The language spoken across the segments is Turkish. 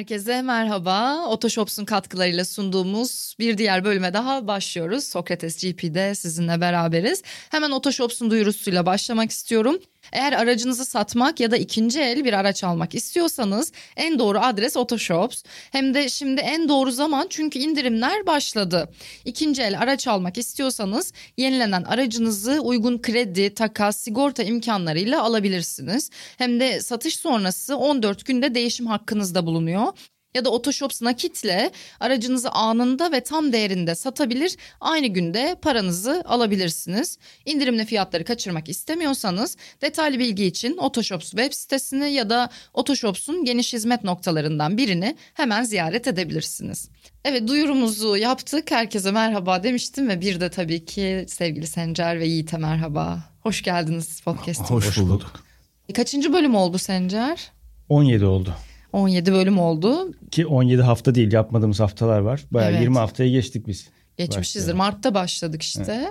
Herkese merhaba. Otoshops'un katkılarıyla sunduğumuz bir diğer bölüme daha başlıyoruz. Sokrates GP'de sizinle beraberiz. Hemen Otoshops'un duyurusuyla başlamak istiyorum. Eğer aracınızı satmak ya da ikinci el bir araç almak istiyorsanız en doğru adres Otoshops. Hem de şimdi en doğru zaman çünkü indirimler başladı. İkinci el araç almak istiyorsanız yenilenen aracınızı uygun kredi, takas, sigorta imkanlarıyla alabilirsiniz. Hem de satış sonrası 14 günde değişim hakkınız da bulunuyor ya da Otoshops nakitle aracınızı anında ve tam değerinde satabilir. Aynı günde paranızı alabilirsiniz. İndirimli fiyatları kaçırmak istemiyorsanız detaylı bilgi için Otoshops web sitesini ya da Otoshops'un geniş hizmet noktalarından birini hemen ziyaret edebilirsiniz. Evet duyurumuzu yaptık. Herkese merhaba demiştim ve bir de tabii ki sevgili Sencer ve Yiğit'e merhaba. Hoş geldiniz podcast'imize. Hoş bulduk. Kaçıncı bölüm oldu Sencer? 17 oldu. 17 bölüm oldu. Ki 17 hafta değil yapmadığımız haftalar var. Bayağı Evet. 20 haftaya geçtik biz. Geçmişizdir. Başlayalım. Mart'ta başladık işte.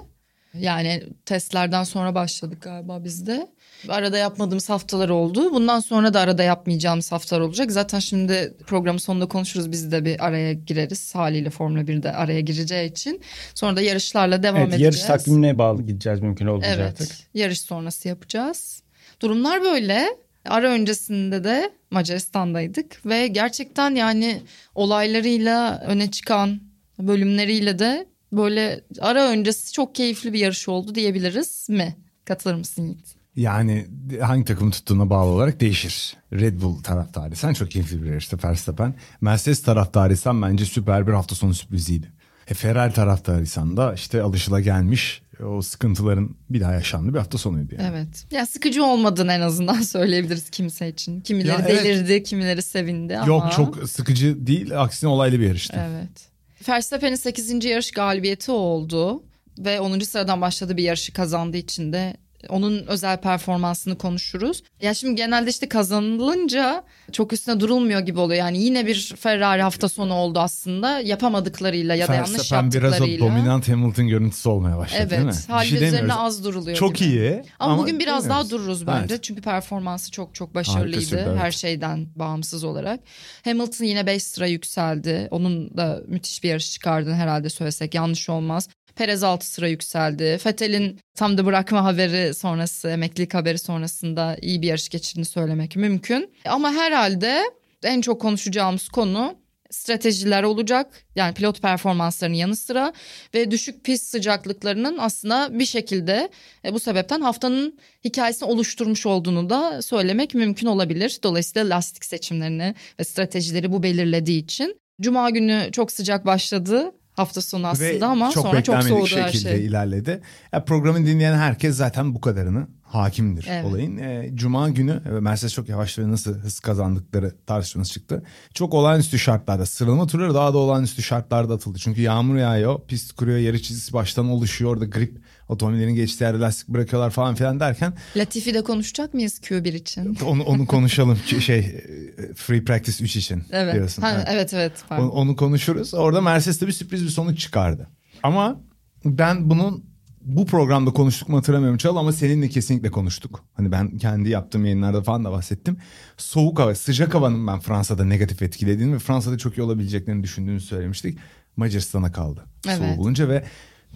Yani testlerden sonra başladık galiba biz de. Arada yapmadığımız haftalar oldu. Bundan sonra da arada yapmayacağımız haftalar olacak. Zaten şimdi programın sonunda konuşuruz. Biz de bir araya gireriz. Haliyle Formula 1'de araya gireceği için. Sonra da yarışlarla devam Evet, edeceğiz. yarış takvimine bağlı gideceğiz mümkün olduğunca Evet. artık. Yarış sonrası yapacağız. Durumlar böyle. Ara öncesinde de Macaristan'daydık ve gerçekten yani olaylarıyla öne çıkan bölümleriyle de böyle ara öncesi çok keyifli bir yarış oldu diyebiliriz mi? Katılır mısın Yiğit? Yani hangi takımı tuttuğuna bağlı olarak değişir. Red Bull taraftarıysan çok keyifli bir yarıştı Verstappen. Mercedes taraftarıysan bence süper bir hafta sonu sürpriziydi. E, Ferrari taraftarıysan da işte alışılagelmiş o sıkıntıların bir daha yaşandığı bir hafta sonuydu yani. Evet. Ya sıkıcı olmadığını en azından söyleyebiliriz kimse için. Kimileri Ya evet. delirdi, kimileri sevindi ama. Yok çok sıkıcı değil aksine olaylı bir yarıştı. Evet. Verstappen'in 8. yarış galibiyeti oldu ve 10. sıradan başladığı bir yarışı kazandığı için de onun özel performansını konuşuruz. Ya şimdi genelde işte kazanılınca çok üstüne durulmuyor gibi oluyor. Yani yine bir Ferrari hafta sonu oldu aslında. Yapamadıklarıyla ya da yanlış Verstappen biraz o yaptıklarıyla. dominant Hamilton görüntüsü olmaya başladı değil mi? Evet. Bir Haliyle şey üzerine demiyoruz. az duruluyor Çok gibi. iyi. Ama, bugün biraz daha dururuz bence. Evet. Çünkü performansı çok çok başarılıydı evet. her şeyden bağımsız olarak. Hamilton yine 5 sıra yükseldi. Onun da müthiş bir yarış çıkardığını herhalde söylesek yanlış olmaz. Perez 6 sıra yükseldi. Fettel'in tam da bırakma haberi sonrası, emeklilik haberi sonrasında iyi bir yarış geçirdiğini söylemek mümkün. Ama herhalde en çok konuşacağımız konu stratejiler olacak. Yani pilot performanslarının yanı sıra ve düşük pist sıcaklıklarının aslında bir şekilde e, bu sebepten haftanın hikayesini oluşturmuş olduğunu da söylemek mümkün olabilir. Dolayısıyla lastik seçimlerini ve stratejileri bu belirlediği için. Cuma günü çok sıcak başladı hafta sonu aslında Ve ama çok sonra çok soğudu her şekilde şey. ilerledi. Ya programı dinleyen herkes zaten bu kadarını hakimdir Evet. olayın. E, Cuma günü e, Mercedes çok yavaş ve nasıl hız kazandıkları tartışması çıktı. Çok olağanüstü şartlarda sıralama turları daha da olağanüstü şartlarda atıldı. Çünkü yağmur yağıyor, pist kuruyor, yarış çizgisi baştan oluşuyor. Orada grip otomobillerin geçtiği yerde lastik bırakıyorlar falan filan derken Latifi de konuşacak mıyız Q1 için? onu, onu konuşalım şey e, Free Practice 3 için Evet. diyorsun. Ha, Evet. evet evet. pardon. Onu, onu konuşuruz. Orada Mercedes de bir sürpriz bir sonuç çıkardı. Ama ben bunun bu programda konuştuk mu hatırlamıyorum Çal ama seninle kesinlikle konuştuk. Hani ben kendi yaptığım yayınlarda falan da bahsettim. Soğuk hava, sıcak havanın ben Fransa'da negatif etkilediğini ve Fransa'da çok iyi olabileceklerini düşündüğünü söylemiştik. Macaristan'a kaldı. Evet. Soğuğu bulunca ve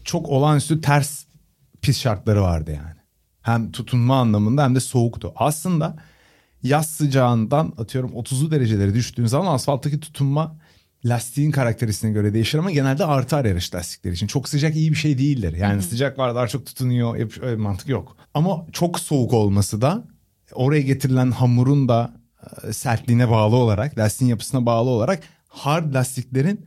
çok olağanüstü ters pis şartları vardı yani. Hem tutunma anlamında hem de soğuktu. Aslında yaz sıcağından atıyorum 30'lu dereceleri düştüğün zaman asfalttaki tutunma lastiğin karakterisine göre değişir ama genelde artar yarış lastikleri için. Çok sıcak iyi bir şey değildir. Yani sıcak var daha çok tutunuyor hep öyle mantık yok. Ama çok soğuk olması da oraya getirilen hamurun da e, sertliğine bağlı olarak lastiğin yapısına bağlı olarak hard lastiklerin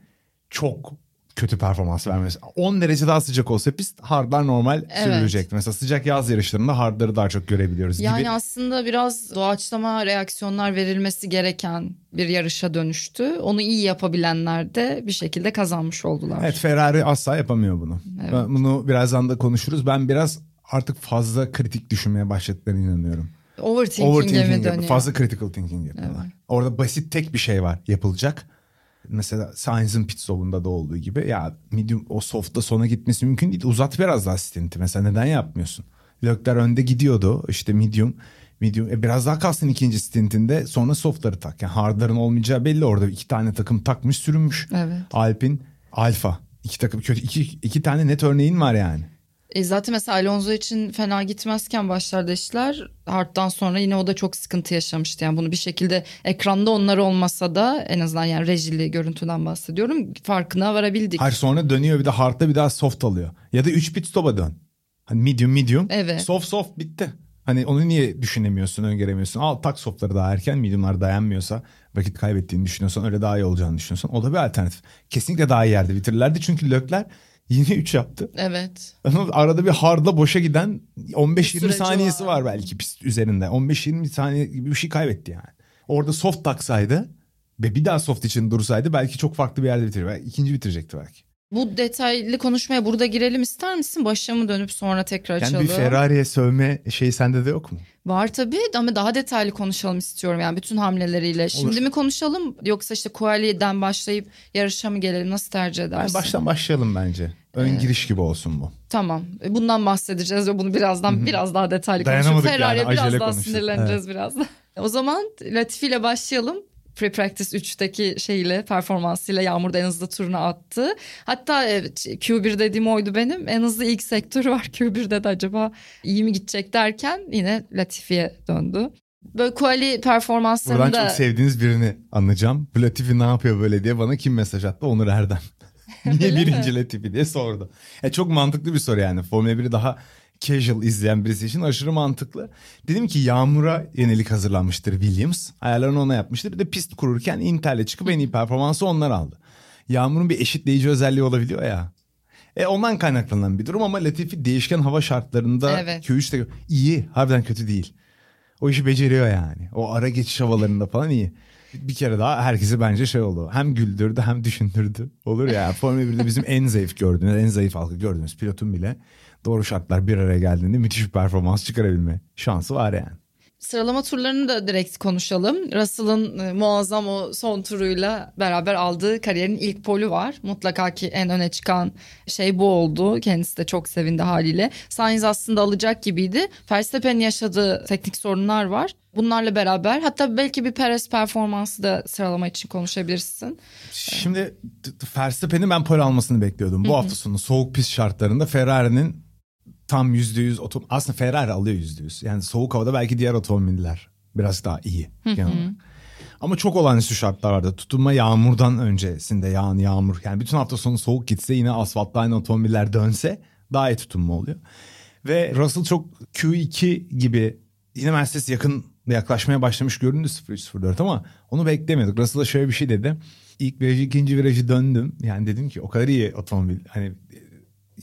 çok kötü performans vermesi. 10 derece daha sıcak olsa pist hardlar normal Evet. sürülecekti. Mesela sıcak yaz yarışlarında hardları daha çok görebiliyoruz Yani gibi. aslında biraz doğaçlama reaksiyonlar verilmesi gereken bir yarışa dönüştü. Onu iyi yapabilenler de bir şekilde kazanmış oldular. Evet Ferrari asla yapamıyor bunu. Evet. Ben Bunu birazdan da konuşuruz. Ben biraz artık fazla kritik düşünmeye başladıklarına inanıyorum. Overthinking'e mi Overthinking dönüyor? yapıyor. Fazla critical thinking yapıyorlar. Evet. Orada basit tek bir şey var yapılacak. Mesela Sainz'ın pit stop'unda da olduğu gibi ya medium o soft'ta sona gitmesi mümkün değil. Uzat biraz daha stinti. Mesela neden yapmıyorsun? Leclerc önde gidiyordu işte medium. Medium e, biraz daha kalsın ikinci stintinde sonra soft'ları tak. Yani hard'ların olmayacağı belli orada iki tane takım takmış sürünmüş. Evet. Alpin, Alfa. İki takım kötü iki, iki tane net örneğin var yani. E zaten mesela Alonso için fena gitmezken başlarda işler Hart'tan sonra yine o da çok sıkıntı yaşamıştı. Yani bunu bir şekilde ekranda onlar olmasa da en azından yani rejili görüntüden bahsediyorum farkına varabildik. Hayır sonra dönüyor bir de hard'da bir daha soft alıyor. Ya da 3 pit stop'a dön. Hani medium medium. Evet. Soft soft bitti. Hani onu niye düşünemiyorsun, öngöremiyorsun? Al tak softları daha erken, mediumlar dayanmıyorsa, vakit kaybettiğini düşünüyorsan, öyle daha iyi olacağını düşünüyorsan o da bir alternatif. Kesinlikle daha iyi yerde bitirirlerdi çünkü Lökler yine 3 yaptı. Evet. Arada bir hardla boşa giden 15-20 süreci saniyesi var. var belki pist üzerinde. 15-20 saniye gibi bir şey kaybetti yani. Orada soft taksaydı ve bir daha soft için dursaydı belki çok farklı bir yerde bitirir. Belki ikinci bitirecekti belki. Bu detaylı konuşmaya burada girelim ister misin? Başa mı dönüp sonra tekrar Yani açalım? bir Ferrari'ye sövme şeyi sende de yok mu? Var tabii ama daha detaylı konuşalım istiyorum yani bütün hamleleriyle. Şimdi mi konuşalım yoksa işte Kuali'den başlayıp yarışa mı gelelim nasıl tercih Yani edersin? baştan başlayalım bence. Ön giriş gibi olsun bu. Tamam. E, Bundan bahsedeceğiz ve bunu birazdan biraz daha detaylı Dayanamadık Ferrari'ye yani, biraz daha konuştuk. sinirleneceğiz biraz. o zaman Latifi ile başlayalım. Pre-Practice 3'teki şeyiyle performansıyla Yağmur'da en hızlı turunu attı. Hatta evet, Q1 dediğim oydu benim. En hızlı ilk sektörü var Q1'de de acaba iyi mi gidecek derken yine Latifi'ye döndü. Böyle quali performanslarında... Buradan çok sevdiğiniz birini anlayacağım. Bu Latifi ne yapıyor böyle diye bana kim mesaj attı? Onur Erdem. Niye birinci Latifi diye sordu. E, çok mantıklı bir soru yani. Formula 1'i daha casual izleyen birisi için aşırı mantıklı. Dedim ki Yağmur'a yenilik hazırlanmıştır Williams. Ayarlarını ona yapmıştır. Bir de pist kururken Inter'le çıkıp en iyi performansı onlar aldı. Yağmur'un bir eşitleyici özelliği olabiliyor ya. E ondan kaynaklanan bir durum ama Latifi değişken hava şartlarında Evet. Q3'te iyi. Harbiden kötü değil. O işi beceriyor yani. O ara geçiş havalarında falan iyi. Bir kere daha herkesi bence şey oldu. Hem güldürdü hem düşündürdü. Olur ya Formula 1'de bizim en zayıf gördüğümüz, en zayıf halkı gördüğümüz pilotun bile doğru şartlar bir araya geldiğinde müthiş bir performans çıkarabilme şansı var yani. Sıralama turlarını da direkt konuşalım. Russell'ın e, muazzam o son turuyla beraber aldığı kariyerin ilk polü var. Mutlaka ki en öne çıkan şey bu oldu. Kendisi de çok sevindi haliyle. Sainz aslında alacak gibiydi. Verstappen'in yaşadığı teknik sorunlar var. Bunlarla beraber hatta belki bir Perez performansı da sıralama için konuşabilirsin. Şimdi Verstappen'in ben pole almasını bekliyordum. Bu hafta sonu soğuk pist şartlarında Ferrari'nin tam %100 otom aslında Ferrari alıyor %100. Yani soğuk havada belki diğer otomobiller biraz daha iyi. Ama çok olağanüstü şartlar vardı. Tutunma yağmurdan öncesinde yağan yağmur. Yani bütün hafta sonu soğuk gitse yine asfaltta aynı otomobiller dönse daha iyi tutunma oluyor. Ve Russell çok Q2 gibi yine Mercedes yakın yaklaşmaya başlamış göründü 0-3-0-4 ama onu beklemiyorduk. Russell'a şöyle bir şey dedi. İlk virajı ikinci virajı döndüm. Yani dedim ki o kadar iyi otomobil hani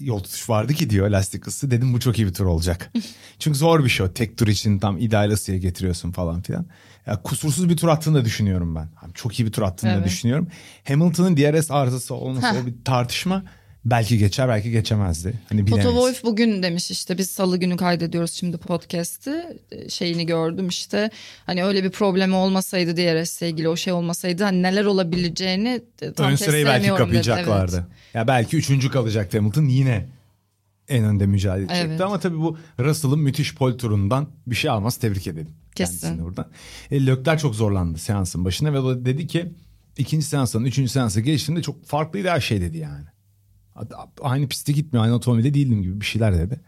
yol tutuş vardı ki diyor lastik ısı. Dedim bu çok iyi bir tur olacak. Çünkü zor bir şey o. Tek tur için tam ideal ısıya getiriyorsun falan filan. Ya kusursuz bir tur attığını da düşünüyorum ben. Çok iyi bir tur attığını da Evet. düşünüyorum. Hamilton'ın DRS arızası olması o bir tartışma. Belki geçer belki geçemezdi. Hani Toto bilemeyiz. Wolff bugün demiş işte biz salı günü kaydediyoruz şimdi podcast'i E, şeyini gördüm işte hani öyle bir problemi olmasaydı DRS'le ilgili o şey olmasaydı hani neler olabileceğini tam Ön sırayı belki dedi. kapayacaklardı. Evet. Ya belki üçüncü kalacaktı Hamilton yine en önde mücadele edecekti. Evet. Ama tabii bu Russell'ın müthiş pol turundan bir şey almaz tebrik edelim. Kesin. Buradan. E, Leclerc çok zorlandı seansın başına ve dedi ki ikinci seansdan üçüncü seansa geçtiğimde çok farklıydı her şey dedi yani. Aynı pistte gitmiyor aynı otomobilde değildim gibi bir şeyler dedi.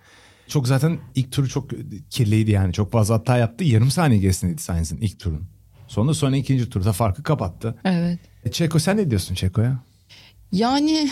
Çok zaten ilk turu çok kirliydi yani. Çok fazla hata yaptı. Yarım saniye gerisindeydi Sainz'in ilk turun. Sonra sonra ikinci turda farkı kapattı. Evet. E, Çeko sen ne diyorsun Çeko'ya? Yani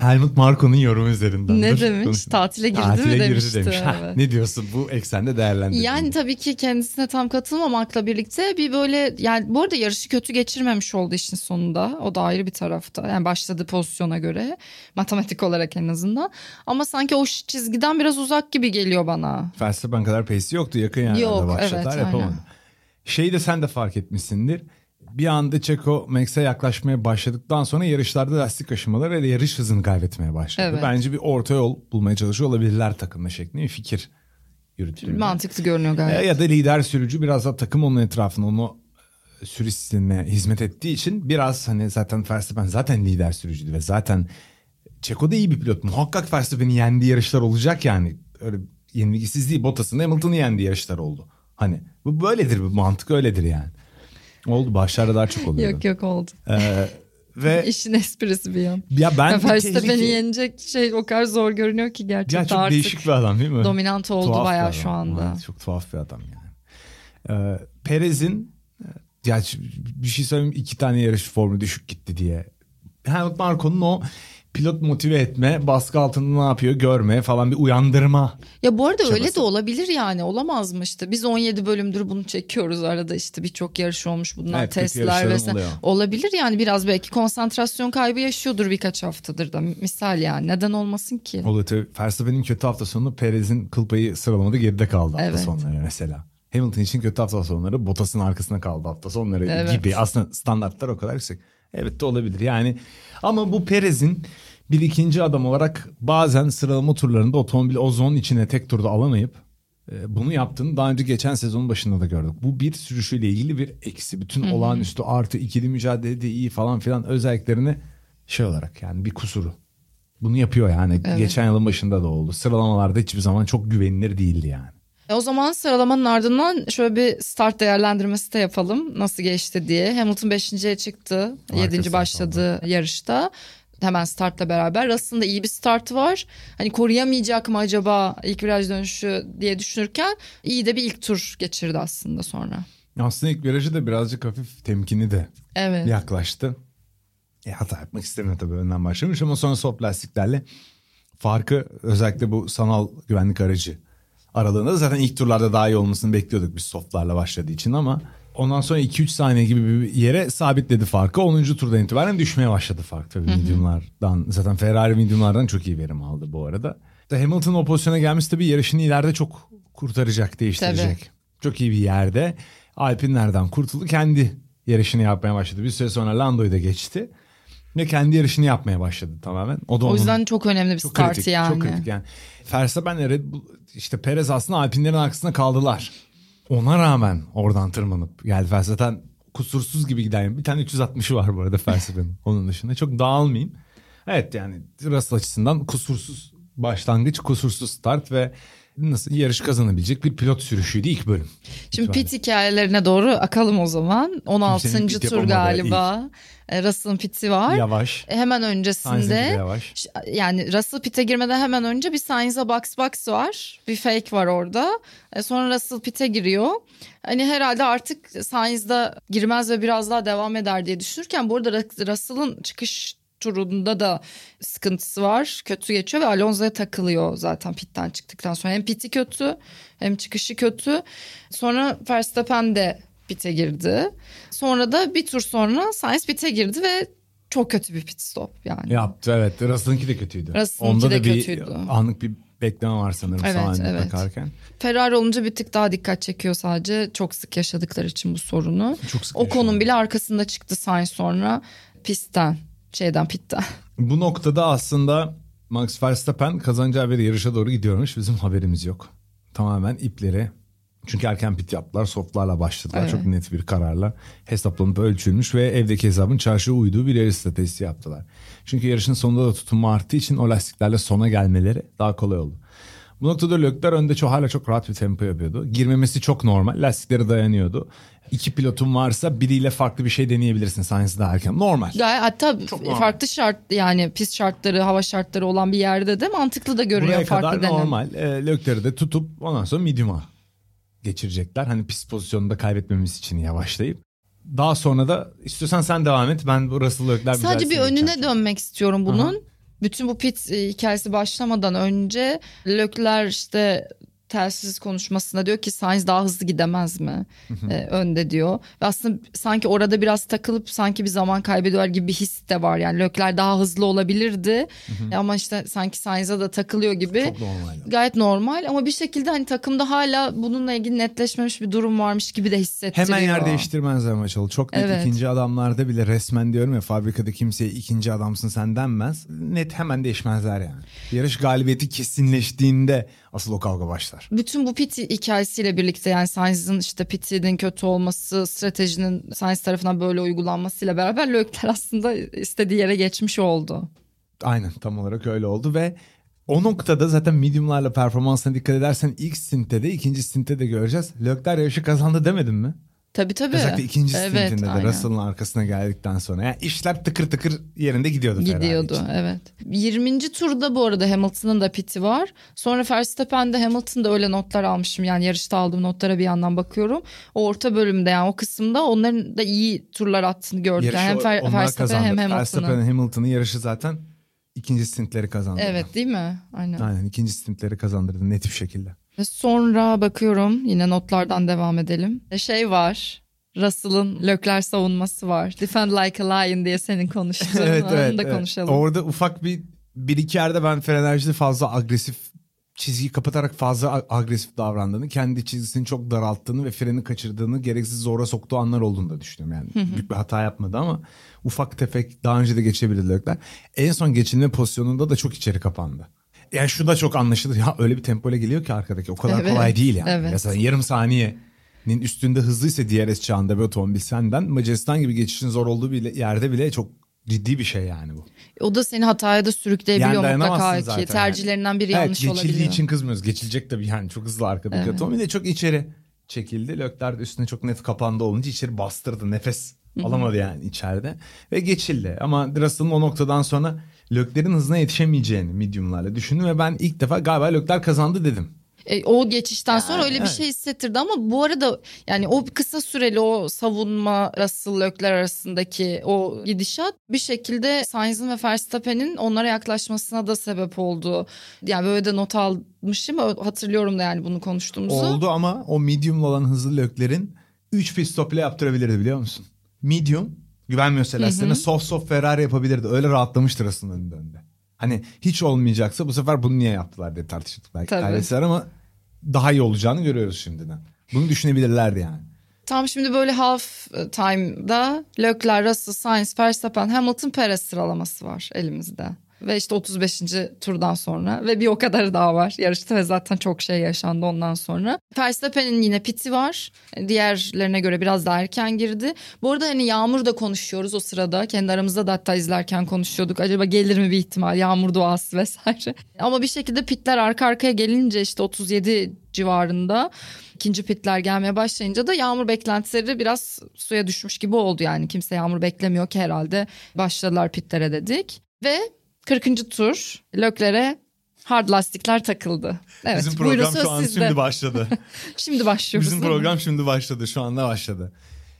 Helmut Marko'nun yorumu üzerinden. ne demiş? Tatile girdi Tatile mi girdi demişti. demiş. Evet. ne diyorsun bu eksende değerlendirdin. Yani tabii ki kendisine tam katılmamakla birlikte bir böyle yani bu arada yarışı kötü geçirmemiş oldu işin sonunda. O da ayrı bir tarafta. Yani başladığı pozisyona göre matematik olarak en azından. Ama sanki o çizgiden biraz uzak gibi geliyor bana. Verstappen kadar pace'i yoktu yakın yerlerde Yok, başladılar evet, yapamadı. aynen. Şeyi de sen de fark etmişsindir. Bir anda Çeko Max'e yaklaşmaya başladıktan sonra yarışlarda lastik aşımaları ve yarış hızını kaybetmeye başladı. Evet. Bence bir orta yol bulmaya çalışıyor olabilirler takımla şeklinde bir fikir yürüttüğünde. Mantıklı görünüyor gayet. E, ya da lider sürücü biraz da takım onun etrafında onu sürü sistemine hizmet ettiği için biraz hani zaten Verstappen zaten lider sürücüydü ve zaten Çeko da iyi bir pilot. Muhakkak Verstappen'in yendiği yarışlar olacak yani. Öyle yenilgisiz değil. Bottas'ın Hamilton'ı yendiği yarışlar oldu. Hani bu böyledir bu mantık öyledir yani. Oldu başlarda daha çok oluyor. Yok yok oldu. Ee, ve İşin esprisi bir yan. ya ben Ya bir Verstappen'i tehlike- yenecek şey o kadar zor görünüyor ki gerçekten Ya çok artık. değişik bir adam değil mi? dominant oldu Tuhaf bayağı şu anda. Evet, çok tuhaf bir adam yani. Ee, Perez'in ya bir şey söyleyeyim iki tane yarış formu düşük gitti diye. Helmut Marko'nun o pilot motive etme, baskı altında ne yapıyor görme falan bir uyandırma. Ya bu arada öyle çabası. de olabilir yani olamaz mı işte biz 17 bölümdür bunu çekiyoruz arada işte birçok yarış olmuş bunlar Evet, testler vesaire. oluyor. Olabilir yani biraz belki konsantrasyon kaybı yaşıyordur birkaç haftadır da misal yani neden olmasın ki? Oluyor tabii. Verstappen'in kötü hafta sonu Perez'in kıl payı sıralamada geride kaldı hafta Evet. sonları mesela. Hamilton için kötü hafta sonları Bottas'ın arkasına kaldı hafta sonları Evet. gibi. Aslında standartlar o kadar yüksek. Evet de olabilir yani. Ama bu Perez'in bir ikinci adam olarak bazen sıralama turlarında otomobil o zonun içine tek turda alamayıp e, bunu yaptığını daha önce geçen sezonun başında da gördük. Bu bir sürüşüyle ilgili bir eksi. Bütün olağanüstü artı ikili mücadelede iyi falan filan özelliklerini şey olarak yani bir kusuru. Bunu yapıyor yani. Evet. Geçen yılın başında da oldu. Sıralamalarda hiçbir zaman çok güvenilir değildi yani. E o zaman sıralamanın ardından şöyle bir start değerlendirmesi de yapalım nasıl geçti diye. Hamilton 5.ye çıktı. Harika 7. start başladı yarışta. Hemen startla beraber. Russell'ın da iyi bir startı var. Hani koruyamayacak mı acaba ilk viraj dönüşü diye düşünürken iyi de bir ilk tur geçirdi aslında sonra. Aslında ilk virajı da birazcık hafif temkinli de Evet. yaklaştı. E, hata yapmak istemiyor tabii önden başlamış ama sonra soft lastiklerle farkı özellikle bu sanal güvenlik aracı aralığında da zaten ilk turlarda daha iyi olmasını bekliyorduk biz softlarla başladığı için ama ondan sonra 2-3 saniye gibi bir yere sabitledi farkı. 10. turdan itibaren düşmeye başladı fark tabii mediumlardan. Zaten Ferrari mediumlardan çok iyi verim aldı bu arada. Hamilton o pozisyona gelmesi tabii yarışını ileride çok kurtaracak, değiştirecek. Çok iyi bir yerde. Alpinlerden kurtuldu. Kendi yarışını yapmaya başladı. Bir süre sonra Lando'yu da geçti. Ve kendi yarışını yapmaya başladı tamamen. O da O yüzden çok önemli bir çok start kritik, yani. Çok kritik yani. Verstappen'le Red Bull işte Perez aslında Alpinlerin arkasında kaldılar. Ona rağmen oradan tırmanıp geldi Verstappen kusursuz gibi giden bir tane 360'ı var bu arada Verstappen'in onun dışında. Çok dağılmayayım. Evet yani Russell açısından kusursuz başlangıç, kusursuz start ve nasıl yarış kazanabilecek bir pilot sürüşüydü ilk bölüm. Şimdi İtibariyle. pit hikayelerine doğru akalım o zaman. 16. Kimsenin pit tur galiba. E, Russell'ın piti var. Yavaş. E, Hemen öncesinde yavaş. Yani Russell pit'e girmeden hemen önce bir Sainz'a box box var. Bir fake var orada. E, sonra Russell pit'e giriyor. Hani herhalde artık Sainz'da girmez ve biraz daha devam eder diye düşünürken bu arada Rus- Russell'ın çıkış turunda da sıkıntısı var. Kötü geçiyor ve Alonso'ya takılıyor zaten pitten çıktıktan sonra. Hem piti kötü hem çıkışı kötü. Sonra Verstappen de pite girdi. Sonra da bir tur sonra Sainz pite girdi ve çok kötü bir pit stop yani. Yaptı evet. Russell'ınki de kötüydü. Russell'ınki Onda de da bir kötüydü. anlık bir bekleme var sanırım Evet, evet. bakarken. Ferrari olunca bir tık daha dikkat çekiyor sadece. Çok sık yaşadıkları için bu sorunu. Çok sık O konun yaşanıyor. bile arkasında çıktı Sainz sonra pistten şeyden pitten. Bu noktada aslında Max Verstappen kazanacağı bir yarışa doğru gidiyormuş. Bizim haberimiz yok. Tamamen ipleri. Çünkü erken pit yaptılar. Softlarla başladılar. Evet. Çok net bir kararla hesaplanıp ölçülmüş ve evdeki hesabın çarşıya uyduğu bir yarış stratejisi yaptılar. Çünkü yarışın sonunda da tutunma arttığı için o lastiklerle sona gelmeleri daha kolay oldu. Bu noktada Leclerc önde çok hala çok rahat bir tempo yapıyordu. Girmemesi çok normal. Lastikleri dayanıyordu. İki pilotun varsa biriyle farklı bir şey deneyebilirsin Sainz daha erken. Normal. Gayet hatta normal. farklı şart yani pist şartları, hava şartları olan bir yerde de mantıklı da görünüyor Buraya farklı kadar deneme. normal. E, Leclerc'i de tutup ondan sonra medium'a geçirecekler. Hani pist pozisyonunda kaybetmemiz için yavaşlayıp. Daha sonra da istiyorsan sen devam et. Ben bu Russell Leclerc Sadece bir önüne geçeceğim. dönmek istiyorum bunun. Bütün bu pit e, hikayesi başlamadan önce Lökler işte telsiz konuşmasında diyor ki Sainz daha hızlı gidemez mi E, önde diyor. Ve aslında sanki orada biraz takılıp sanki bir zaman kaybediyorlar gibi bir his de var. Yani Lökler daha hızlı olabilirdi E, ama işte sanki Sainz'a da takılıyor gibi. Çok normal. Gayet normal ama bir şekilde hani takımda hala bununla ilgili netleşmemiş bir durum varmış gibi de hissettiriyor. Hemen yer değiştirmezler maçalı. Çok net Evet. ikinci adamlarda bile resmen diyorum ya fabrikada kimseye ikinci adamsın sen denmez. Net hemen değişmezler yani. Yarış galibiyeti kesinleştiğinde asıl o kavga başlar. Bütün bu pit hikayesiyle birlikte yani Sainz'in işte pitinin kötü olması, stratejinin Sainz tarafından böyle uygulanmasıyla beraber Leclerc aslında istediği yere geçmiş oldu. Aynen tam olarak öyle oldu ve o noktada zaten mediumlarla performansına dikkat edersen ilk stinte de ikinci stinte de göreceğiz. Leclerc yarışı kazandı demedim mi? Tabii tabii. Özellikle ikinci evet, stintinde de. Russell'ın arkasına geldikten sonra. Yani işler tıkır tıkır yerinde gidiyordu. Gidiyordu için. evet. 20. turda bu arada Hamilton'ın da piti var. Sonra Verstappen'de Hamilton'da öyle notlar almışım. Yani yarışta aldığım notlara bir yandan bakıyorum. O orta bölümde yani o kısımda onların da iyi turlar attığını gördük. Yarışı Yani hem Fer- Verstappen hem Verstappen Hamilton'ın. Hamilton'ın yarışı zaten ikinci stintleri kazandı. Evet değil mi? Aynen. Aynen ikinci stintleri kazandırdı net bir şekilde. Sonra bakıyorum yine notlardan devam edelim. E, Şey var. Russell'ın Leclerc savunması var. Defend like a lion diye senin konuştuğun. evet Onu evet. da evet. konuşalım. Orada ufak bir bir iki yerde ben Fenerbahçe'de fazla agresif çizgiyi kapatarak fazla agresif davrandığını, kendi çizgisini çok daralttığını ve freni kaçırdığını, gereksiz zora soktuğu anlar olduğunu da düşünüyorum. Yani büyük bir hata yapmadı ama ufak tefek daha önce de geçebilirler. En son geçilme pozisyonunda da çok içeri kapandı. Yani şu da çok anlaşılır. Ya öyle bir tempoyla geliyor ki arkadaki. O kadar Evet, kolay değil yani. evet. Mesela yarım saniyenin üstünde hızlıysa DRS çağında bir otomobil senden Macaristan gibi geçişin zor olduğu bile, yerde bile çok ciddi bir şey yani bu. O da seni hataya da sürükleyebiliyor Yani mutlaka dayanamazsın ki. zaten Tercihlerinden biri Evet yanlış geçildiği olabiliyor. için kızmıyoruz. Geçilecek tabii yani çok hızlı arkadaki Evet. otomobil de çok içeri çekildi. Lökler de üstüne çok net kapandı olunca içeri bastırdı. Nefes alamadı yani içeride. Ve geçildi. Ama Russell'ın o noktadan sonra Lökler'in hızına yetişemeyeceğini mediumlarla düşündüm. Ve ben ilk defa galiba Lökler kazandı dedim. E, o geçişten sonra öyle bir evet. şey hissettirdi ama bu arada yani o kısa süreli o savunma Russell Leclerc arasındaki o gidişat bir şekilde Sainz'ın ve Verstappen'in onlara yaklaşmasına da sebep oldu. Yani böyle de not almışım hatırlıyorum da yani bunu konuştuğumuzu. Oldu ama o medium'la olan hızlı Lökler'in 3 pit stop bile yaptırabilirdi biliyor musun? Medium güvenmiyorsa lastiklerine soft soft Ferrari yapabilirdi. Öyle rahatlamıştır aslında önünde önünde. Hani hiç olmayacaksa bu sefer bunu niye yaptılar diye tartıştık belki Tabii. ama daha iyi olacağını görüyoruz şimdiden. Bunu düşünebilirlerdi yani. Tam şimdi böyle half time'da Leclerc, Russell, Sainz, Verstappen, Hamilton, Perez sıralaması var elimizde. Ve işte 35. turdan sonra ve bir o kadarı daha var yarışta ve zaten çok şey yaşandı ondan sonra. Verstappen'in yine piti var. Diğerlerine göre biraz daha erken girdi. Bu arada hani Yağmur da konuşuyoruz o sırada. Kendi aramızda da hatta izlerken konuşuyorduk. Acaba gelir mi bir ihtimal yağmur duası vesaire. Ama bir şekilde pitler arka arkaya gelince işte 37 civarında ikinci pitler gelmeye başlayınca da yağmur beklentileri biraz suya düşmüş gibi oldu yani. Kimse yağmur beklemiyor ki herhalde başladılar pitlere dedik. Ve 40. tur Lökler'e hard lastikler takıldı. Evet, Bizim program şu an sizde. şimdi başladı. Şimdi başlıyoruz. Bizim program şimdi başladı. Şu anda başladı.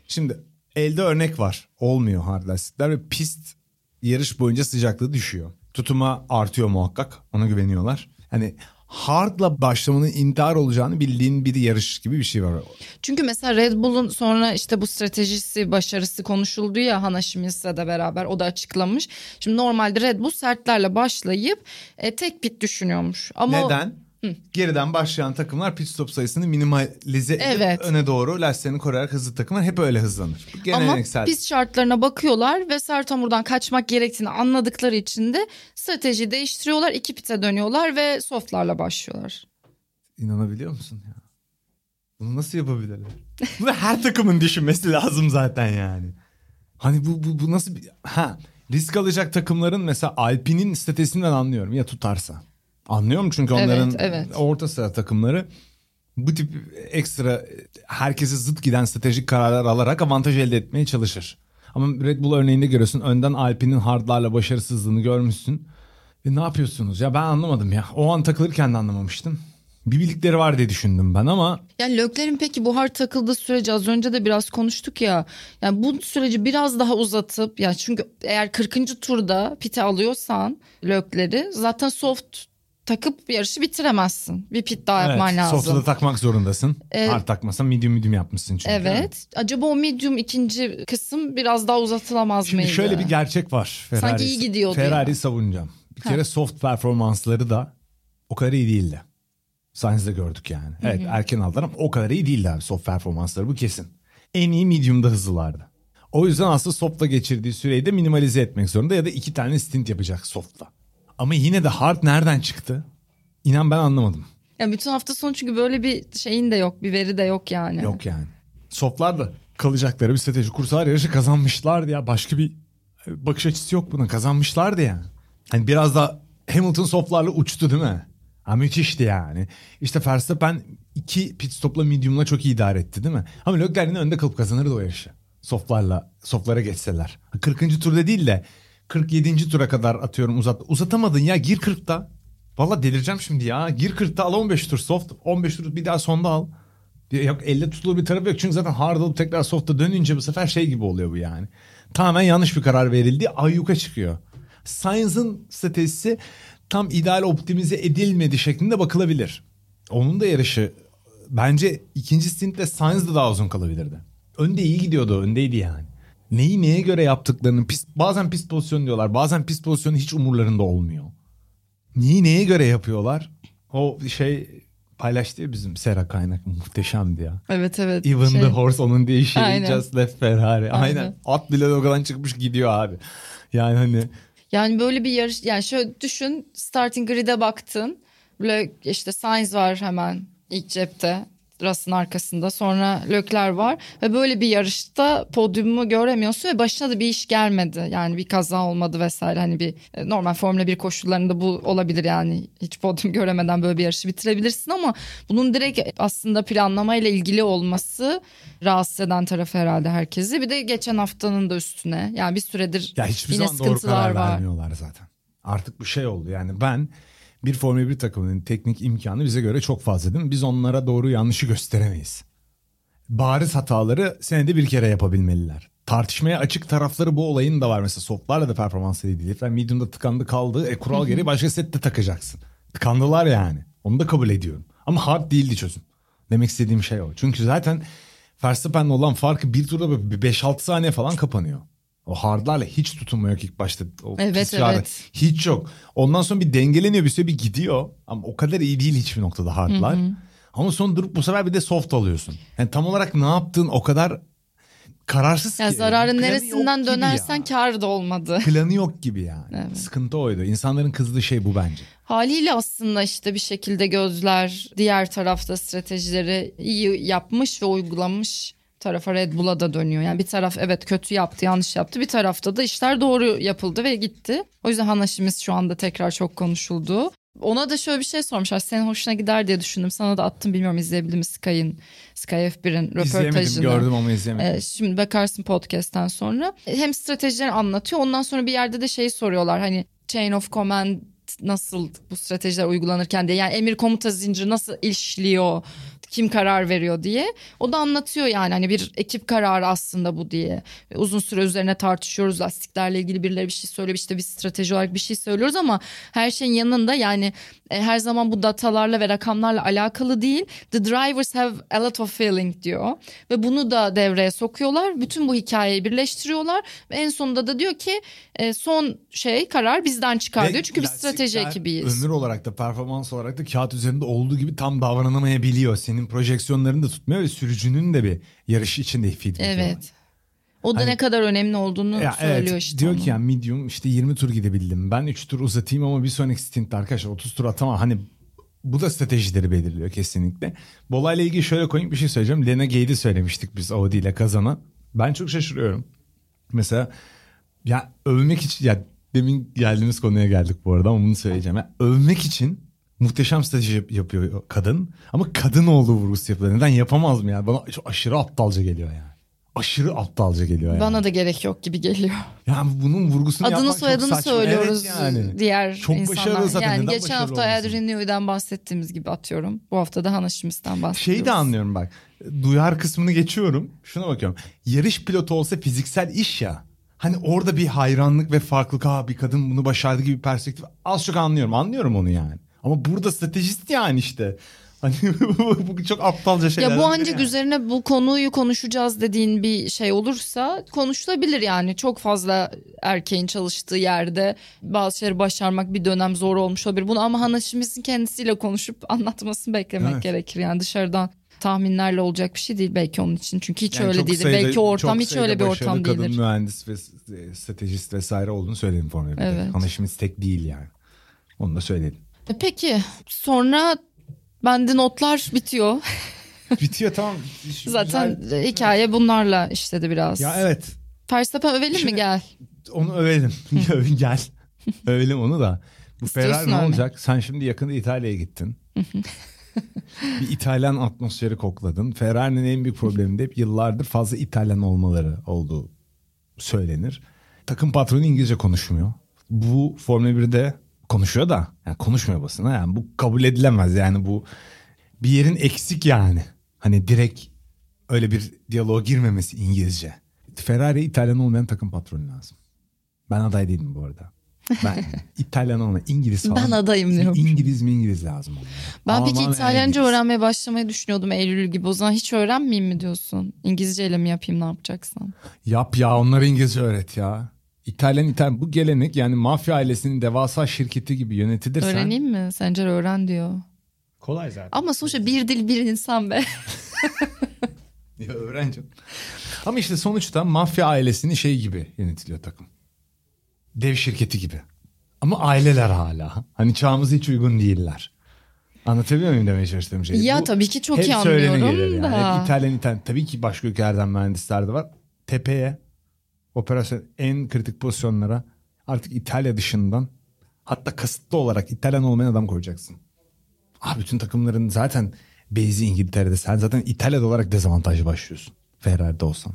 Şimdi elde örnek var. Olmuyor hard lastikler ve pist yarış boyunca sıcaklığı düşüyor. Tutuma artıyor muhakkak. Ona güveniyorlar. Hani hardla başlamanın intihar olacağını bildiğin bir yarış gibi bir şey var. Çünkü mesela Red Bull'un sonra işte bu stratejisi, başarısı konuşuldu ya Hannah Schmitz'le de beraber o da açıklamış. Şimdi normalde Red Bull sertlerle başlayıp e, tek pit düşünüyormuş. Ama Neden? Geriden başlayan takımlar pit stop sayısını minimalize edip Evet. öne doğru lastiklerini koruyarak hızlı takımlar hep öyle hızlanır. Bu Ama Geleneksel. pist şartlarına bakıyorlar ve sert hamurdan kaçmak gerektiğini anladıkları için de strateji değiştiriyorlar. iki pite dönüyorlar ve softlarla başlıyorlar. İnanabiliyor musun ya? Bunu nasıl yapabilirler? Bunu her takımın düşünmesi lazım zaten yani. Hani bu, bu, bu nasıl bir... Ha, risk alacak takımların mesela Alpine'in stratejisinden anlıyorum ya tutarsa. Anlıyorum çünkü Evet, onların evet. orta sıra takımları bu tip ekstra herkese zıt giden stratejik kararlar alarak avantaj elde etmeye çalışır. Ama Red Bull örneğinde görüyorsun önden Alpine'in hardlarla başarısızlığını görmüşsün. E ne yapıyorsunuz ya ben anlamadım ya. O an takılırken de anlamamıştım. Bir bildikleri var diye düşündüm ben ama Yani Lökler'in peki buhar takıldığı süreci az önce de biraz konuştuk ya. Yani bu süreci biraz daha uzatıp yani çünkü eğer 40. turda pite alıyorsan Lökler'i zaten soft takıp yarışı bitiremezsin. Bir pit daha yapman evet, lazım. soft'u da takmak zorundasın. Evet. Hard takmasan medium medium yapmışsın çünkü. Evet. Acaba o medium ikinci kısım biraz daha uzatılamaz Şimdi mıydı? şöyle bir gerçek var. Ferrari, Sanki iyi gidiyordu Ferrari ya. savunacağım. Bir Ha. kere soft performansları da o kadar iyi değildi. Sainz'de gördük yani. Evet erken aldılar ama o kadar iyi değildi abi soft performansları bu kesin. En iyi medium'da hızlılardı. O yüzden aslında soft'la geçirdiği süreyi de minimalize etmek zorunda ya da iki tane stint yapacak soft'la. Ama yine de hard nereden çıktı? İnan ben anlamadım. Ya bütün hafta sonu çünkü böyle bir şeyin de yok, bir veri de yok yani. Yok yani. Softlar da kalacakları bir strateji kursalar yarışı kazanmışlardı ya. Başka bir bakış açısı yok buna. Kazanmışlardı yani. Hani biraz da Hamilton softlarla uçtu değil mi? Ha müthişti yani. İşte Verstappen iki pit stopla medium'la çok iyi idare etti değil mi? Ama Leclerc'in önde kalıp kazanırdı o yarışı. Softlarla, softlara geçseler. 40. turda değil de 47. tura kadar atıyorum uzat. Uzatamadın ya gir 40'ta. Valla delireceğim şimdi ya. Gir 40'ta al 15 tur soft. 15 tur bir daha sonda al. Yok elle tutulur bir tarafı yok. Çünkü zaten hard alıp tekrar soft'a dönünce bu sefer şey gibi oluyor bu yani. Tamamen yanlış bir karar verildi. Ayyuka çıkıyor. Sainz'ın stratejisi tam ideal optimize edilmedi şeklinde bakılabilir. Onun da yarışı bence ikinci stintte Sainz de daha uzun kalabilirdi. Önde iyi gidiyordu. Öndeydi yani. Neyi neye göre yaptıklarını pist, bazen pist pozisyon diyorlar. Bazen pist pozisyonu hiç umurlarında olmuyor. Neyi neye göre yapıyorlar? O şey paylaştı ya bizim Sera kaynak muhteşemdi ya. Evet evet. Even Şey- the horse onun deyişi Aynen. just left Ferrari. Aynen. Aynen. At bile logodan çıkmış gidiyor abi. Yani hani Yani böyle bir yarış yani şöyle düşün starting grid'e baktın. Böyle işte Sainz var hemen ilk cepte. Russ'ın arkasında. Sonra Lökler var. Ve böyle bir yarışta podyumu göremiyorsun ve başına da bir iş gelmedi. Yani bir kaza olmadı vesaire. Hani bir e, normal Formula 1 koşullarında bu olabilir yani. Hiç podyum göremeden böyle bir yarışı bitirebilirsin ama bunun direkt aslında planlamayla ilgili olması rahatsız eden tarafı herhalde herkesi. Bir de geçen haftanın da üstüne. Yani bir süredir ya hiçbir yine zaman doğru karar var. vermiyorlar zaten. Artık bu şey oldu. Yani ben bir Formula 1 takımının teknik imkanı bize göre çok fazla değil mi? Biz onlara doğru yanlışı gösteremeyiz. Bariz hataları senede bir kere yapabilmeliler. Tartışmaya açık tarafları bu olayın da var. Mesela softlarla da performans değil. Lütfen medium'da tıkandı kaldı. E kural gereği başka sette takacaksın. Tıkandılar yani. Onu da kabul ediyorum. Ama hard değildi çözüm. Demek istediğim şey o. Çünkü zaten Verstappen'le olan farkı bir turda böyle bir 5-6 saniye falan kapanıyor. O hardlarla hiç tutunma yok ilk başta. O Evet, evet. Hiç yok. Ondan sonra bir dengeleniyor bir süre bir gidiyor. Ama o kadar iyi değil hiçbir noktada hardlar. Ama sonra durup bu sefer bir de soft alıyorsun. Yani tam olarak ne yaptığın o kadar kararsız Ya ki. zararın Planı neresinden dönersen ya. kar da olmadı. Planı yok gibi yani. Evet. Sıkıntı oydu. İnsanların kızdığı şey bu bence. Haliyle aslında işte bir şekilde gözler diğer tarafta stratejileri iyi yapmış ve uygulamış tarafa Red Bull'a da dönüyor. Yani bir taraf evet kötü yaptı, yanlış yaptı. Bir tarafta da işler doğru yapıldı ve gitti. O yüzden Hanaşimiz şu anda tekrar çok konuşuldu. Ona da şöyle bir şey sormuşlar. Senin hoşuna gider diye düşündüm. Sana da attım bilmiyorum izleyebildin mi Sky'ın, Sky F1'in röportajını. İzleyemedim gördüm ama izleyemedim. Ee, şimdi bakarsın podcast'ten sonra. Hem stratejileri anlatıyor. Ondan sonra bir yerde de şeyi soruyorlar. Hani chain of command nasıl bu stratejiler uygulanırken diye. Yani emir komuta zinciri nasıl işliyor? Kim karar veriyor diye. O da anlatıyor yani hani bir ekip kararı aslında bu diye. Uzun süre üzerine tartışıyoruz. Lastiklerle ilgili birileri bir şey söylüyor. İşte biz strateji olarak bir şey söylüyoruz ama her şeyin yanında yani e, her zaman bu datalarla ve rakamlarla alakalı değil. The drivers have a lot of feeling diyor. Ve bunu da devreye sokuyorlar. Bütün bu hikayeyi birleştiriyorlar. Ve en sonunda da diyor ki e, son şey karar bizden çıkar Ve diyor. Çünkü biz strateji lastikler ekibiyiz. Ömür olarak da performans olarak da kağıt üzerinde olduğu gibi tam davranamayabiliyor. Senin projeksiyonlarını da tutmuyor ve sürücünün de bir yarış içinde feedback. Evet. O da Hani- ne kadar önemli olduğunu Ya söylüyor evet, işte. diyor onu. ki yani medium işte 20 tur gidebildim. Ben 3 tur uzatayım ama bir sonraki stintte arkadaşlar 30 tur atamam. Hani bu da stratejileri belirliyor kesinlikle. Bu olayla ilgili şöyle koyayım bir şey söyleyeceğim. Lena Gade'i söylemiştik biz Audi ile kazana. Ben çok şaşırıyorum. Mesela ya övmek için ya demin geldiğimiz konuya geldik bu arada ama bunu söyleyeceğim. Ya, övmek için muhteşem strateji yap- yapıyor kadın. Ama kadın olduğu vurgusu yapıyor. Neden yapamaz mı yani? Bana çok aşırı aptalca geliyor yani. Aşırı aptalca geliyor yani. Bana da gerek yok gibi geliyor. Yani bunun vurgusunu Adını yapmak çok soyadını saçma. söylüyoruz Evet yani. diğer Çok insanlar. başarılı zaten. Yani Neden geçen hafta? Adrian Newey'den bahsettiğimiz gibi atıyorum. Bu hafta da Hannah Schmitz'ten bahsediyoruz. Şeyi de anlıyorum bak. Duyar kısmını geçiyorum. Şuna bakıyorum. Yarış pilotu olsa fiziksel iş ya. Hani orada bir hayranlık ve farklılık. Ha bir kadın bunu başardı gibi bir perspektif. Az çok anlıyorum. Anlıyorum onu yani. Ama burada stratejist yani işte. Hani bu çok aptalca şeyler. Ya bu ancak üzerine bu konuyu konuşacağız dediğin bir şey olursa konuşulabilir yani. Çok fazla erkeğin çalıştığı yerde bazı şeyleri başarmak bir dönem zor olmuş olabilir. Bunu ama Hannah kendisiyle konuşup anlatmasını beklemek Evet. gerekir. Yani dışarıdan tahminlerle olacak bir şey değil belki onun için. Çünkü hiç Yani öyle sayıda- belki ortam hiç öyle bir ortam kadın değildir. mühendis ve e, stratejist vesaire olduğunu söyledim Formula 1'de. Evet. Hannah Schmitz tek değil yani. Onu da söyledim. E Peki sonra Bende notlar bitiyor. Bitiyor tamam. Zaten Güzel. hikaye bunlarla işledi biraz. Ya evet Verstappen övelim Şimdi- mi gel? onu övelim. Gel. övelim onu da. Bu İstiyorsun Ferrari ne olacak? Sen şimdi yakında İtalya'ya gittin. bir İtalyan atmosferi kokladın. Ferrari'nin en büyük problemi de hep yıllardır fazla İtalyan olmaları olduğu söylenir. Takım patronu İngilizce konuşmuyor. Bu Formula 1'de konuşuyor da yani konuşmuyor basına yani bu kabul edilemez yani bu bir yerin eksik yani. Hani direkt öyle bir diyaloğa girmemesi İngilizce. Ferrari İtalyan olmayan takım patronu lazım. Ben aday değilim bu arada. Ben İtalyan olmayan İngiliz falan. Ben adayım diyorum. İngiliz mi İngiliz lazım onlara. Ben peki Alman veya İtalyanca İngiliz. öğrenmeye başlamayı düşünüyordum Eylül gibi. O zaman hiç öğrenmeyeyim mi diyorsun? İngilizceyle mi yapayım ne yapacaksın? Yap ya onlara İngilizce öğret ya. İtalyan İtalyan bu gelenek yani mafya ailesinin devasa şirketi gibi yönetilirsen. Öğreneyim mi? Sencer öğren diyor. Kolay zaten. Ama sonuçta bir dil bir insan be. Ya öğreneceğim. Ama işte sonuçta mafya ailesinin şey gibi yönetiliyor takım. Dev şirketi gibi. Ama aileler hala. Hani çağımıza hiç uygun değiller. Anlatabiliyor muyum demeye çalıştığım şeyi? ya Bu tabii ki çok iyi anlıyorum gelir yani. da. Hep İtalyan İtalyan. Tabii ki başka ülkelerden mühendisler de var. Tepeye operasyon en kritik pozisyonlara artık İtalya dışından hatta kasıtlı olarak İtalyan olmayan adam koyacaksın. Abi bütün takımların zaten base'i İngiltere'de. Sen zaten İtalya'da olarak dezavantajlı başlıyorsun. Ferrari'de olsan.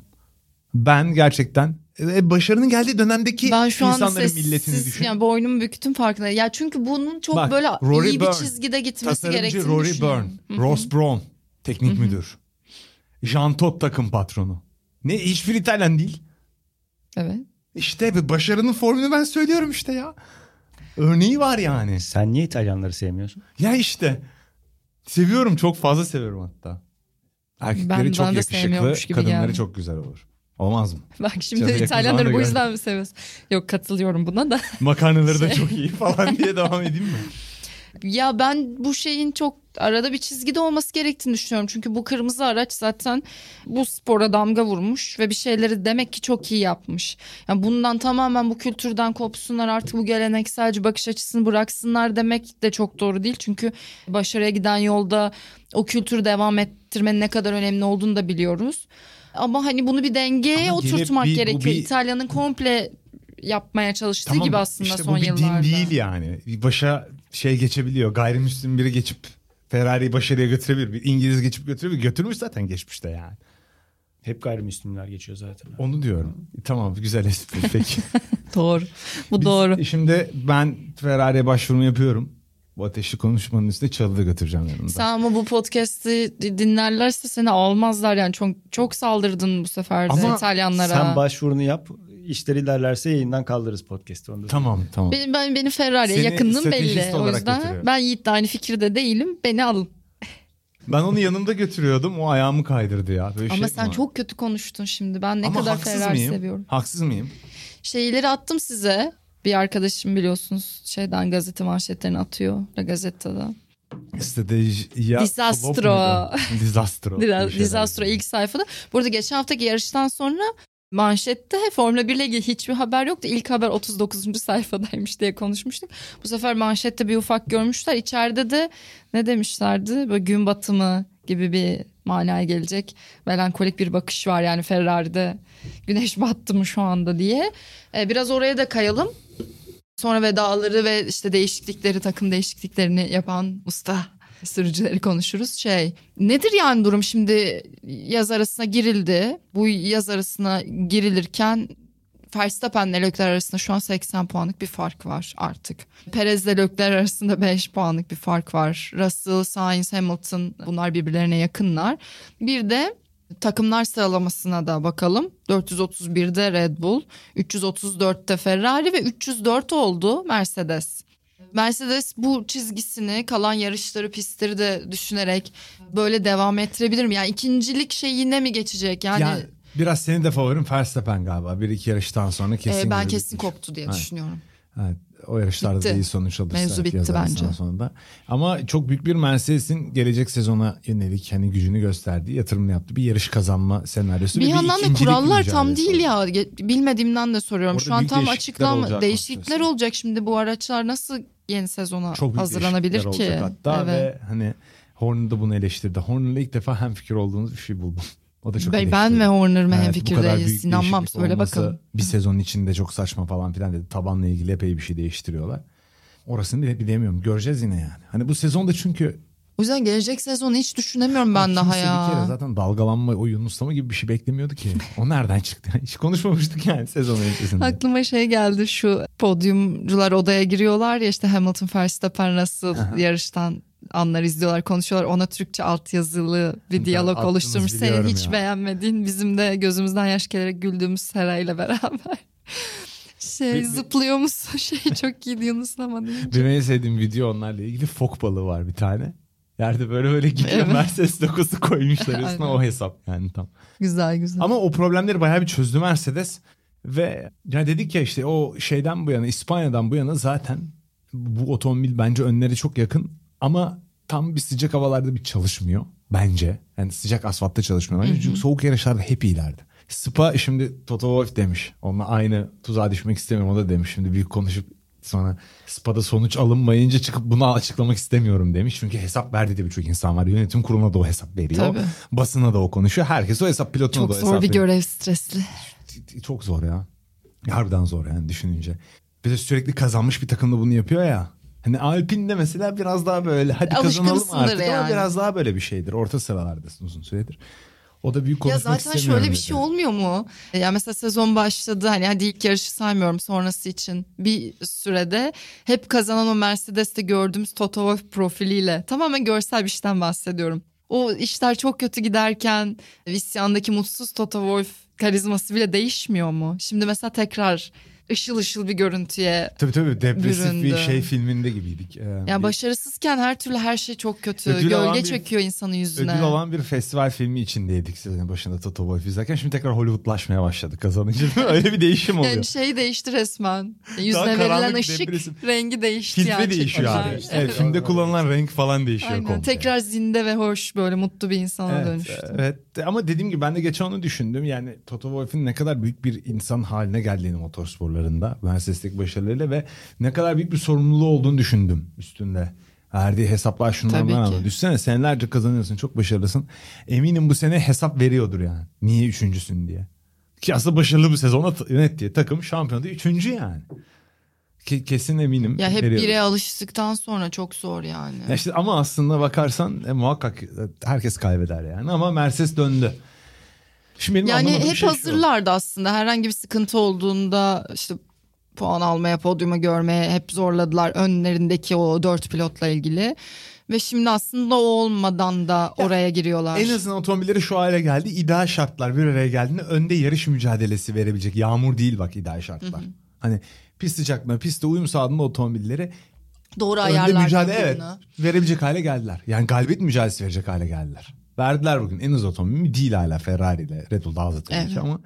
Ben gerçekten e, başarının geldiği dönemdeki Ben şu an insanların milletini sessiz, düşün. yani boynumu büktüm farkındayım. Ya çünkü bunun çok Bak, böyle Rory iyi Byrne, bir çizgide gitmesi gerektiğini Rory düşünüyorum. Byrne, Ross Brawn teknik müdür. Jean Todt takım patronu. Ne hiçbir İtalyan değil. Evet. İşte bir başarının formülünü ben söylüyorum işte ya. Örneği var yani. Sen niye İtalyanları sevmiyorsun? Ya işte. Seviyorum çok fazla seviyorum hatta. Erkekleri Ben- çok ben yakışıklı, kadınları geldi. çok güzel olur. Olmaz mı? Bak şimdi İtalyanları bu yüzden mi seviyorsun? Yok katılıyorum buna da. Makarnaları da Şey- çok iyi falan diye devam edeyim mi? Ya ben bu şeyin çok arada bir çizgide olması gerektiğini düşünüyorum. Çünkü bu kırmızı araç zaten bu spora damga vurmuş ve bir şeyleri demek ki çok iyi yapmış. Yani bundan tamamen bu kültürden kopsunlar artık bu gelenekselci bakış açısını bıraksınlar demek de çok doğru değil. Çünkü başarıya giden yolda o kültürü devam ettirmenin ne kadar önemli olduğunu da biliyoruz. Ama hani bunu bir dengeye Ama oturtmak bir- gerekiyor. bir- İtalya'nın komple yapmaya çalıştığı Tamam, gibi aslında işte son bu bir yıllarda. din değil yani. Bir başa şey geçebiliyor. Gayrimüslim biri geçip Ferrari'yi başarıya götürebilir. Bir İngiliz geçip götürebilir. Götürmüş zaten geçmişte yani. Hep gayrimüslimler geçiyor zaten. Onu diyorum. Tamam güzel espri peki. Doğru. Bu Biz- doğru. Şimdi ben Ferrari'ye başvurumu yapıyorum. Bu ateşli konuşmanın üstüne çalı da götüreceğim yanımda. Sen ama bu podcast'i dinlerlerse seni almazlar yani çok çok saldırdın bu sefer de Ama İtalyanlara. Sen başvurunu yap. İşleri ilerlerse yayından kaldırırız podcast'ı. Onu Tamam tamam. benim, ben, benim Ferrari'ye yakınlığım belli. O yüzden götürüyorum. ben Yiğit'le aynı fikirde değilim. Beni alın. Ben onu yanımda götürüyordum. O ayağımı kaydırdı ya. Böyle Ama şey sen mi çok kötü konuştun şimdi. Ben ne Ama kadar Ferrari mıyım? seviyorum. Haksız mıyım? Şeyleri attım size. Bir arkadaşım biliyorsunuz şeyden gazete manşetlerini atıyor. La Gazetta'da. Strateji ya Disastro. Disastro. Disastro ilk sayfada. Burada geçen haftaki yarıştan sonra manşette Formula 1 ile ilgili hiçbir haber yoktu. İlk haber 39. sayfadaymış diye konuşmuştuk. Bu sefer manşette bir ufak görmüşler. İçeride de ne demişlerdi? Böyle gün batımı gibi bir manaya gelecek. Melankolik bir bakış var yani Ferrari'de. Güneş battı mı şu anda diye. Ee, biraz oraya da kayalım. Sonra vedaları ve işte değişiklikleri, takım değişikliklerini yapan usta sürücüleri konuşuruz. Şey nedir yani durum şimdi yaz arasına girildi. Bu yaz arasına girilirken Verstappen'le Leclerc arasında şu an 80 puanlık bir fark var artık. Perez'le Leclerc arasında 5 puanlık bir fark var. Russell, Sainz, Hamilton bunlar birbirlerine yakınlar. Bir de takımlar sıralamasına da bakalım. 431'de Red Bull, 334'te Ferrari ve 304 oldu Mercedes. Mercedes bu çizgisini kalan yarışları pistleri de düşünerek böyle devam ettirebilir mi? Yani ikincilik şeyine mi geçecek? Yani Ya, biraz senin de favorin Verstappen galiba. Bir iki yarıştan sonra kesin. e, ben kesin bitmiş. koptu diye Evet. düşünüyorum. Evet, o yarışlarda Bitti. da iyi sonuç alırsa. Mevzu bitti bence. Sonunda. Ama çok büyük bir Mercedes'in gelecek sezona yönelik hani gücünü gösterdiği, yatırımını yaptığı bir yarış kazanma senaryosu. Bir ve yandan da kurallar tam değil ya. Bilmediğimden de soruyorum. Orada Şu an tam değişiklikler olacak değişiklikler olacak şimdi bu araçlar nasıl yeni sezona Çok büyük hazırlanabilir ki? olacak hatta Evet. ve hani Horner da bunu eleştirdi. Horner'la ilk defa hem fikir olduğumuz bir şey buldum. O da çok Ben, ben ve Horner mı Evet, büyük İnanmam söyle bakalım. Bir sezon içinde çok saçma falan filan dedi. Tabanla ilgili epey bir şey değiştiriyorlar. Orasını bile bilemiyorum. Göreceğiz yine yani. Hani bu sezonda çünkü O yüzden gelecek sezonu hiç düşünemiyorum ben daha bir kere ya. zaten dalgalanma, o Yunuslama gibi bir şey beklemiyordu ki. O nereden çıktı? Hiç konuşmamıştık yani sezon öncesinde. Aklıma şey geldi şu podyumcular odaya giriyorlar ya işte Hamilton Verstappen nasıl yarıştan anlar izliyorlar konuşuyorlar ona Türkçe altyazılı bir diyalog oluşturmuş senin hiç ya. beğenmediğin bizim de gözümüzden yaş gelerek güldüğümüz Sera ile beraber şey Bir- zıplıyor musun şey çok iyiydi Yunuslama deyince. Benim en sevdiğim video onlarla ilgili fok balığı var bir tane. Yerde böyle böyle gidiyor. Evet. Mercedes logosu koymuşlar üstüne o hesap yani tam. güzel güzel. Ama o problemleri bayağı bir çözdü Mercedes. Ve ya dedik ya işte o şeyden bu yana İspanya'dan bu yana zaten bu otomobil bence önleri çok yakın. Ama tam bir sıcak havalarda bir çalışmıyor bence. Yani sıcak asfaltta çalışmıyor bence. Çünkü soğuk yarışlarda hep iyilerdi. Spa şimdi Toto Wolff demiş. Onunla aynı tuzağa düşmek istemiyorum o da demiş. Şimdi büyük konuşup sonra Spa'da sonuç alınmayınca çıkıp bunu açıklamak istemiyorum demiş. Çünkü hesap verdi diye birçok insan var. Yönetim kuruluna da o hesap veriyor. Tabii. Basına da o konuşuyor. Herkes o hesap pilotuna çok da o hesap zor bir veriyor. görev stresli. Çok zor ya. Harbiden zor yani düşününce. Bir de sürekli kazanmış bir takımda bunu yapıyor ya. Hani Alpine'de mesela biraz daha böyle hadi kazanalım artık ama yani. biraz daha böyle bir şeydir. Orta sıralardasın uzun süredir. O da büyük Ya konuşmak zaten istemiyorum şöyle bir şey olmuyor mu? Ya mesela sezon başladı hani hadi ilk yarışı saymıyorum sonrası için bir sürede hep kazanan o Mercedes'te gördüğümüz Toto Wolff profiliyle tamamen görsel bir şeyden bahsediyorum. O işler çok kötü giderken Visyan'daki mutsuz Toto Wolff karizması bile değişmiyor mu? Şimdi mesela tekrar ışıl ışıl bir görüntüye Tabii tabii depresif bir Büründü. şey filminde gibiydik. Ee, ya bir- başarısızken her türlü her şey çok kötü. Ödül Gölge bir- çöküyor insanın yüzüne. Ödül olan bir festival filmi içindeydik sezonun başında Toto Wolff izlerken. Şimdi tekrar Hollywoodlaşmaya başladık kazanınca. Öyle bir değişim oluyor. Yani şey değişti resmen. Yüzüne verilen ışık depresif. rengi değişti Filtre yani. değişiyor abi. çekimler. Evet, filmde kullanılan renk falan değişiyor Aynen. komple. Tekrar zinde ve hoş böyle mutlu bir insana Evet, dönüştü. evet ama dediğim gibi ben de geçen onu düşündüm. Yani Toto Wolff'in ne kadar büyük bir insan haline geldiğini motorsporlarında. Mercedes'teki başarılarıyla ve ne kadar büyük bir sorumluluğu olduğunu düşündüm üstünde. Verdiği hesaplar şundan ki. ama. Düşünsene senelerce kazanıyorsun çok başarılısın. Eminim bu sene hesap veriyordur yani. Niye üçüncüsün diye. Ki aslında başarılı bir sezona t- net diye takım şampiyonada üçüncü yani. Ke- kesin eminim. Ya hep veriyordur. bire alıştıktan sonra çok zor yani. Ya işte ama aslında bakarsan e, muhakkak herkes kaybeder yani ama Mercedes döndü. Şimdi benim yani hep şey şu. hazırlardı aslında. Herhangi bir sıkıntı olduğunda işte puan almaya, podyuma görmeye hep zorladılar önlerindeki o dört pilotla ilgili. Ve şimdi aslında o olmadan da oraya giriyorlar. En azından otomobilleri şu hale geldi. İdeal şartlar bir araya geldiğinde önde yarış mücadelesi verebilecek. Yağmur değil bak ideal şartlar. Hani pist sıcaklığına, pistte uyum sağladığında otomobilleri Doğru önde ayarlar. mücadele evet, verebilecek hale geldiler. Yani galibiyet mücadelesi verecek hale geldiler. Verdiler bugün. En hızlı otomobil mi? Değil hala Ferrari ile. Red Bull daha hızlı tabii Evet. ki ama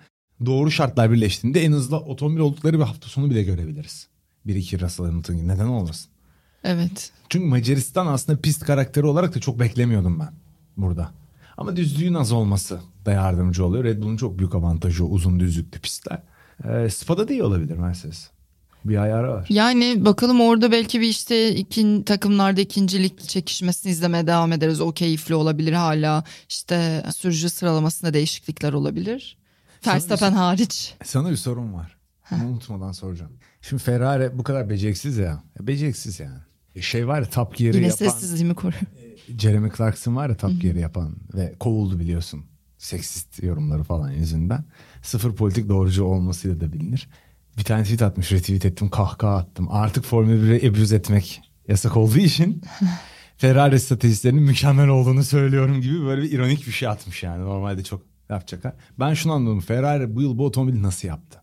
doğru şartlar birleştiğinde en hızlı otomobil oldukları bir hafta sonu bile görebiliriz. Bir iki Russell Hamilton gibi. Neden olmasın? Evet. Çünkü Macaristan aslında pist karakteri olarak da çok beklemiyordum ben burada. Ama düzlüğün az olması da yardımcı oluyor. Red Bull'un çok büyük avantajı o uzun düzlüklü pistler. Ee, Spa'da da iyi olabilir Mercedes. Bir ayarı var. Yani bakalım orada belki bir işte ikin, takımlarda ikincilik çekişmesini izlemeye devam ederiz. O keyifli olabilir hala. İşte sürücü sıralamasında değişiklikler olabilir. Verstappen hariç. Sana bir sorum var. Bunu unutmadan soracağım. Şimdi Ferrari bu kadar beceriksiz ya. ya beceriksiz yani. Şey var ya Top Gear'ı Yine yapan. sessizliğimi koruyor. Jeremy Clarkson var ya Top Gear'ı yapan ve kovuldu biliyorsun. Seksist yorumları falan yüzünden. Sıfır politik doğrucu olmasıyla da bilinir. Bir tane tweet atmış retweet ettim kahkaha attım. Artık Formula 1'i abuse etmek yasak olduğu için Ferrari stratejislerinin mükemmel olduğunu söylüyorum gibi böyle bir ironik bir şey atmış yani. Normalde çok yapacak. ha. Ben şunu anladım. Ferrari bu yıl bu otomobili nasıl yaptı?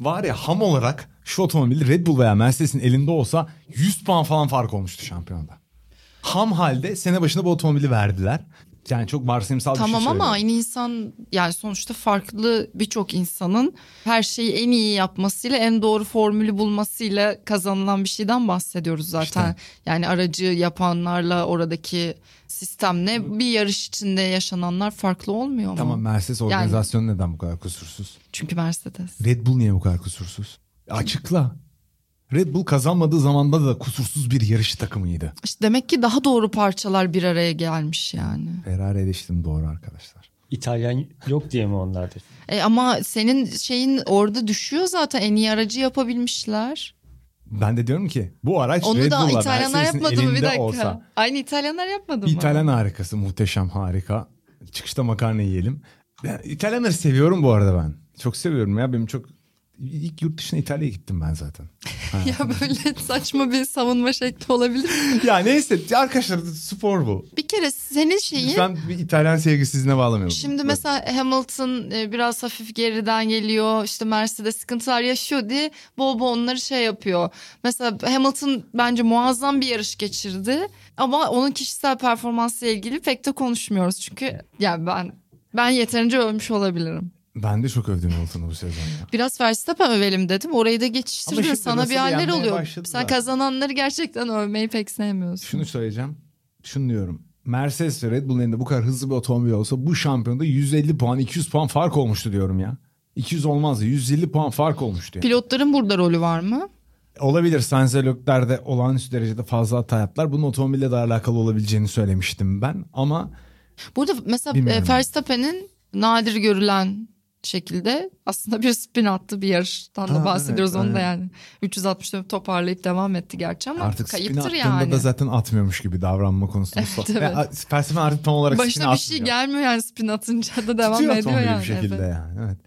Var ya ham olarak şu otomobil Red Bull veya Mercedes'in elinde olsa 100 puan falan fark olmuştu şampiyonda. Ham halde sene başında bu otomobili verdiler. Yani çok varsayımsal bir şey Tamam ama aynı insan yani sonuçta farklı birçok insanın her şeyi en iyi yapmasıyla en doğru formülü bulmasıyla kazanılan bir şeyden bahsediyoruz zaten. Yani aracı yapanlarla oradaki sistemle bir yarış içinde yaşananlar farklı olmuyor mu? Tamam Mercedes organizasyonu neden bu kadar kusursuz? Çünkü Mercedes. Red Bull niye bu kadar kusursuz? Açıkla. Red Bull kazanmadığı zamanda da kusursuz bir yarış takımıydı. İşte demek ki daha doğru parçalar bir araya gelmiş yani. Ferrari eleştirim doğru arkadaşlar. İtalyan yok diye mi onlardır? E ama senin şeyin orada düşüyor zaten en iyi aracı yapabilmişler. Ben de diyorum ki bu araç Onu Red da Bull'la İtalyanlar yapmadı mı bir dakika? olsa. Aynı İtalyanlar yapmadı mı? İtalyan harikası muhteşem harika. Çıkışta makarna yiyelim. Ben İtalyanları seviyorum bu arada ben. Çok seviyorum ya benim çok ilk yurt dışına İtalya'ya gittim ben zaten. Ya böyle saçma bir savunma şekli olabilir mi? ya neyse arkadaşlar spor bu. Bir kere senin şeyin Lütfen bir İtalyan sevgisizliğine bağlamayalım. Şimdi mesela Hamilton e, biraz hafif geriden geliyor. İşte Mercedes sıkıntılar yaşıyor diye bol bol onları şey yapıyor. Mesela Hamilton bence muazzam bir yarış geçirdi. Ama onun kişisel performansıyla ilgili pek de konuşmuyoruz. Çünkü yani ben ben yeterince övmüş olabilirim. Ben de çok övdüm Hamilton'u bu sezon ya. Biraz Verstappen övelim dedim. Orayı da geçiştirdin. Sana bir haller oluyor. Sen zaten. kazananları gerçekten övmeyi pek sevmiyorsun. Şunu söyleyeceğim. Şunu diyorum. Mercedes ve Red Bull'un elinde bu kadar hızlı bir otomobil olsa bu şampiyonda 150 puan 200 puan fark olmuştu diyorum ya. 200 olmazdı 150 puan fark olmuştu. Yani. Pilotların burada rolü var mı? Olabilir Sainz ve Leclerc'de olağanüstü derecede fazla hata yaptılar. Bunun otomobille de alakalı olabileceğini söylemiştim ben. Ama Burada mesela e, Verstappen'in nadir görülen şekilde aslında bir spin attı bir yarıştan da Ha, bahsediyoruz evet, onu da yani 360 toparlayıp devam etti gerçi ama artık spin kayıptır attığında yani. da zaten atmıyormuş gibi davranma konusunda. Evet, Ve evet. Verstappen artık tam olarak spin Başına bir şey atmıyor. gelmiyor yani spin atınca da devam Tutuyor ediyor yani. bir şekilde evet. yani. Evet.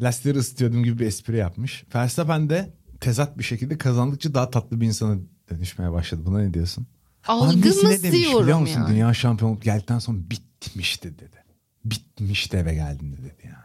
Lastikleri ısıtıyordum gibi bir espri yapmış. Verstappen de tezat bir şekilde kazandıkça daha tatlı bir insana dönüşmeye başladı. Buna ne diyorsun? Algımız demiş biliyor diyorum musun? yani. Dünya şampiyonu geldikten sonra bitmişti dedi. Bitmişti eve geldiğinde dedi yani.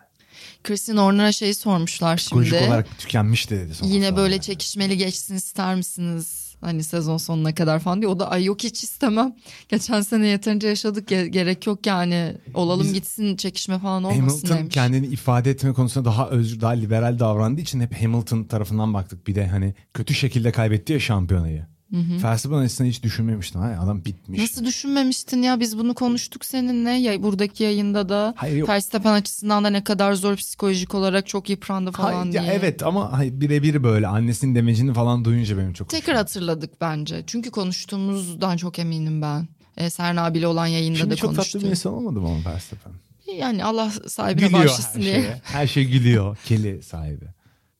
Christian Horner'a şey sormuşlar Psikolojik şimdi. olarak tükenmişti dedi. sonra Yine böyle yani. çekişmeli geçsin ister misiniz? Hani sezon sonuna kadar falan diyor. O da ay yok hiç istemem. Geçen sene yeterince yaşadık. ge- gerek yok yani. Olalım Biz- gitsin çekişme falan olmasın Hamilton demiş. kendini ifade etme konusunda daha özgür, daha liberal davrandığı için hep Hamilton tarafından baktık. Bir de hani kötü şekilde kaybetti ya şampiyonayı. Verstappen açısından hiç düşünmemiştim. Hayır, adam bitmiş. Nasıl düşünmemiştin ya biz bunu konuştuk seninle ya buradaki yayında da Hayır, yok. Açısından da ne kadar zor psikolojik olarak çok yıprandı falan Hayır, diye. ya evet ama hayır, birebir böyle annesinin demecini falan duyunca benim çok Tekrar hatırladık bence. Çünkü konuştuğumuzdan çok eminim ben. E, Serna abiyle olan yayında Şimdi da çok tatlı konuştuk. bir insan olmadı mı ama Verstappen? Yani Allah sahibine Gülüyor bağışlasın her diye. şeye. Her şey gülüyor. Keli sahibi.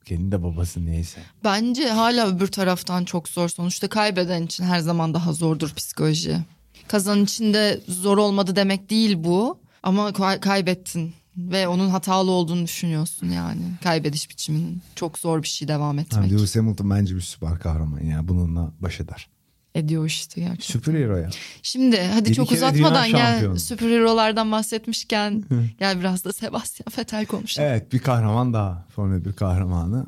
Kelin de babası neyse. Bence hala öbür taraftan çok zor. Sonuçta kaybeden için her zaman daha zordur psikoloji. Kazan için de zor olmadı demek değil bu. Ama kay- kaybettin ve onun hatalı olduğunu düşünüyorsun yani. Kaybediş biçiminin çok zor bir şey devam etmek. Lewis Hamilton bence bir süper kahraman ya. Bununla baş eder. Ediyor işte gerçekten. Süper ya. Şimdi hadi çok uzatmadan gel şampiyonu. süperhero'lardan bahsetmişken gel biraz da Sebastian Vettel konuşalım. Evet bir kahraman daha. Formula 1 kahramanı.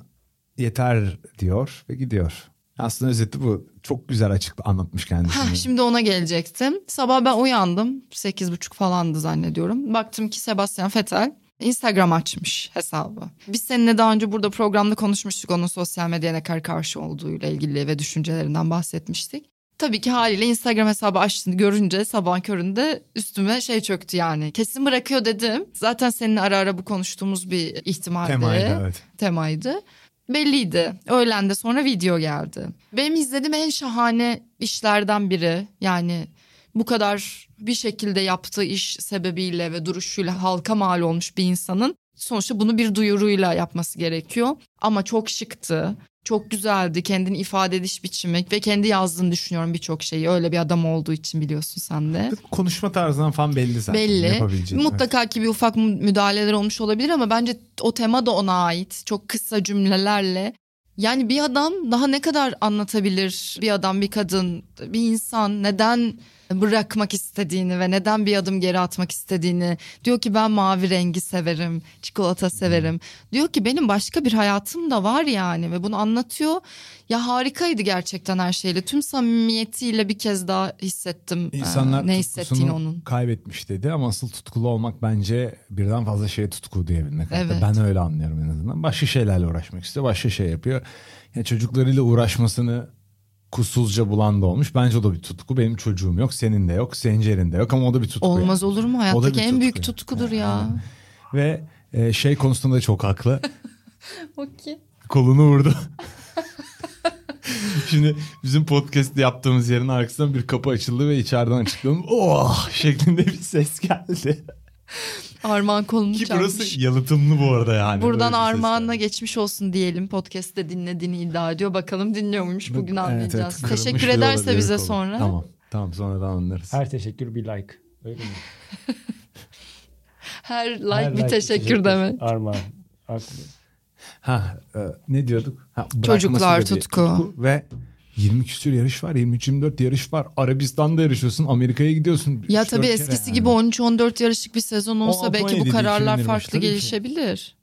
Yeter diyor ve gidiyor. Aslında özeti bu. Çok güzel açık anlatmış kendisini. Heh, şimdi ona gelecektim. Sabah ben uyandım. Sekiz buçuk falandı zannediyorum. Baktım ki Sebastian Vettel Instagram açmış hesabı. Biz seninle daha önce burada programda konuşmuştuk onun sosyal medyaya ne kadar karşı olduğuyla ilgili ve düşüncelerinden bahsetmiştik. Tabii ki haliyle Instagram hesabı açtığını görünce sabahın köründe üstüme şey çöktü yani. Kesin bırakıyor dedim. Zaten seninle ara ara bu konuştuğumuz bir ihtimaldi. Temaydı evet. temaydı. Belliydi. Öğlen de sonra video geldi. Benim izlediğim en şahane işlerden biri. Yani bu kadar bir şekilde yaptığı iş sebebiyle ve duruşuyla halka mal olmuş bir insanın sonuçta bunu bir duyuruyla yapması gerekiyor. Ama çok şıktı. Çok güzeldi kendini ifade ediş biçimi ve kendi yazdığını düşünüyorum birçok şeyi. Öyle bir adam olduğu için biliyorsun sen de. Konuşma tarzından falan belli zaten. Belli. Mutlaka ki bir ufak mü- müdahaleler olmuş olabilir ama bence o tema da ona ait. Çok kısa cümlelerle. Yani bir adam daha ne kadar anlatabilir? Bir adam, bir kadın, bir insan neden bırakmak istediğini ve neden bir adım geri atmak istediğini. Diyor ki ben mavi rengi severim, çikolata severim. Diyor ki benim başka bir hayatım da var yani ve bunu anlatıyor. Ya harikaydı gerçekten her şeyle. Tüm samimiyetiyle bir kez daha hissettim e, İnsanlar ne hissettiğini onun. kaybetmiş dedi ama asıl tutkulu olmak bence birden fazla şeye tutku diyebilmek. Hatta Evet. Ben öyle anlıyorum en azından. Başka şeylerle uğraşmak istiyor, başka şey yapıyor. Yani çocuklarıyla uğraşmasını kusursuzca bulan da olmuş. Bence o da bir tutku. Benim çocuğum yok, senin de yok, Sencer'in de yok ama o da bir tutku. Olmaz yani. olur mu? Hayattaki en büyük tutku. tutkudur ya. Aynen. Ve e, şey konusunda da çok haklı. Okey. Kolunu vurdu. Şimdi bizim podcast yaptığımız yerin arkasından bir kapı açıldı ve içeriden açıkladım. Oh şeklinde bir ses geldi. Armağan kolunu Ki çalmış. burası yalıtımlı bu arada yani. Buradan Armağan'la geçmiş olsun diyelim. Podcast'te dinlediğini iddia ediyor. Bakalım dinliyor muymuş bugün Evet, anlayacağız. evet, Teşekkür ederse bize kolu. sonra. Tamam. Tamam sonradan anlarız. Her teşekkür bir like. Öyle mi? Her like Her bir teşekkür, demek. Armağan. Aklı. Ha e, ne diyorduk? Ha, Çocuklar, bir tutku. Ve 20 küsür yarış var. 23-24 yarış var. Arabistan'da yarışıyorsun. Amerika'ya gidiyorsun. Ya tabii eskisi yani. gibi 13-14 yarışlık bir sezon olsa 16-17 belki bu değil, kararlar 2025 farklı ki. gelişebilir.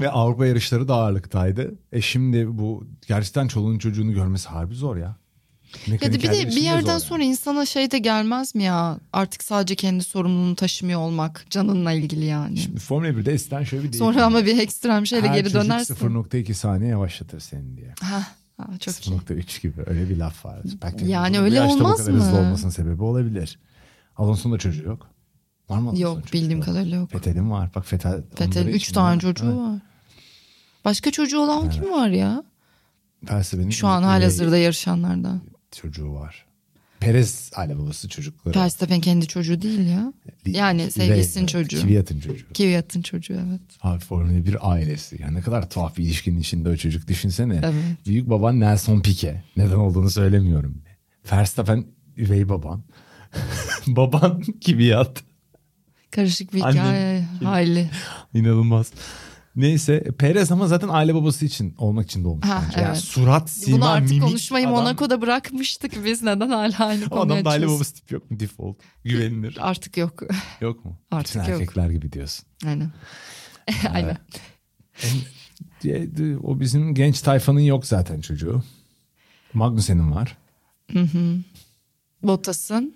Ve Avrupa yarışları da ağırlıktaydı. E şimdi bu gerçekten çoluğun çocuğunu görmesi harbi zor ya. Ya da bir de bir yerden sonra insana şey de gelmez mi ya? Artık sadece kendi sorumluluğunu taşımıyor olmak canınla ilgili yani. Şimdi Formula 1'de eskiden şöyle bir deyim Sonra ama bir ekstrem şeyle Her geri çocuk dönersin. 0.2 saniye yavaşlatır seni diye. Ha, ha, çok iyi. 0.3 gibi öyle bir laf var. Belki Yani öyle olmaz bu kadar hızlı mı? olmasının sebebi olabilir. Alonso'nun da çocuğu yok. Var mı Alonso'nun Yok çocuğu? bildiğim kadarıyla yok. Fethel'in var. Bak Fethel. Fethel'in onları 3 için tane çocuğu Evet. var. Başka çocuğu olan kim var ya? Verstappen'in Şu an üvey halihazırda yarışanlardan. çocuğu var. Perez aile babası çocukları. Verstappen kendi çocuğu değil ya. Yani sevgilisinin çocuğu. Kvyat'ın çocuğu. Kvyat'ın çocuğu evet. Abi Formula 1 ailesi. Yani ne kadar tuhaf bir ilişkinin içinde o çocuk düşünsene. Evet. Büyük baban Nelson Piquet. Neden olduğunu söylemiyorum. Verstappen üvey baban. baban Kvyat. Karışık bir Annen- hikaye. Hayli. İnanılmaz. Neyse Perez ama zaten aile babası için olmak için doğmuş Ha, bence. Yani evet. surat, sima, Bunu artık mimik. konuşmayı adam, Monaco'da bırakmıştık biz. Neden hala aynı konuyu adamda aile babası tipi yok mu default? Güvenilir. Artık yok. yok mu? Artık Bütün yok. erkekler gibi diyorsun. Aynen. Aynen. Diye- O bizim genç tayfanın yok zaten çocuğu. Magnussen'in var. Bottas'ın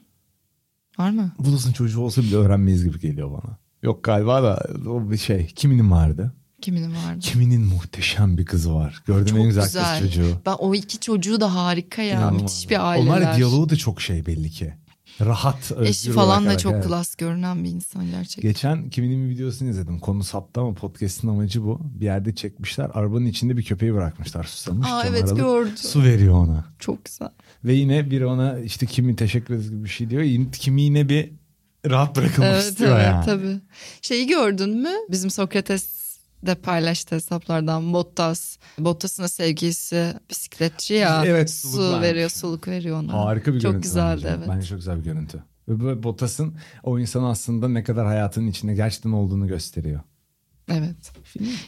var mı? Bulasın çocuğu olsa bile öğrenmeyiz gibi geliyor bana. Yok galiba da o bir şey. Kiminin vardı? Kiminin vardı? Kiminin muhteşem bir kızı var. Gördüğüm Çok en güzel, güzel. kız çocuğu. Ben o iki çocuğu da harika ya. İnanılmaz. Müthiş bir aileler. Onlar diyaloğu da çok şey belli ki. Rahat. Eşi falan da çok evet. klas görünen bir insan gerçekten. Geçen kiminin bir videosunu izledim. Konu saptı ama podcast'ın amacı bu. Bir yerde çekmişler. Arabanın içinde bir köpeği bırakmışlar susamış. Aa, evet, aralık. gördüm. Su veriyor ona. Çok güzel. Ve yine biri ona işte kimi teşekkür ederiz gibi bir şey diyor. Kimi yine bir rahat bırakılmak Evet istiyor evet yani. tabii. Şeyi gördün mü? Bizim Sokrates de paylaştı hesaplardan Bottas. Bottas'ın sevgilisi bisikletçi ya. Evet, Su vermiş. veriyor, suluk veriyor ona. Harika bir Çok görüntü. güzeldi bence. evet. Bence çok güzel bir görüntü. Ve Bottas'ın o insan aslında ne kadar hayatının içinde gerçekten olduğunu gösteriyor. Evet.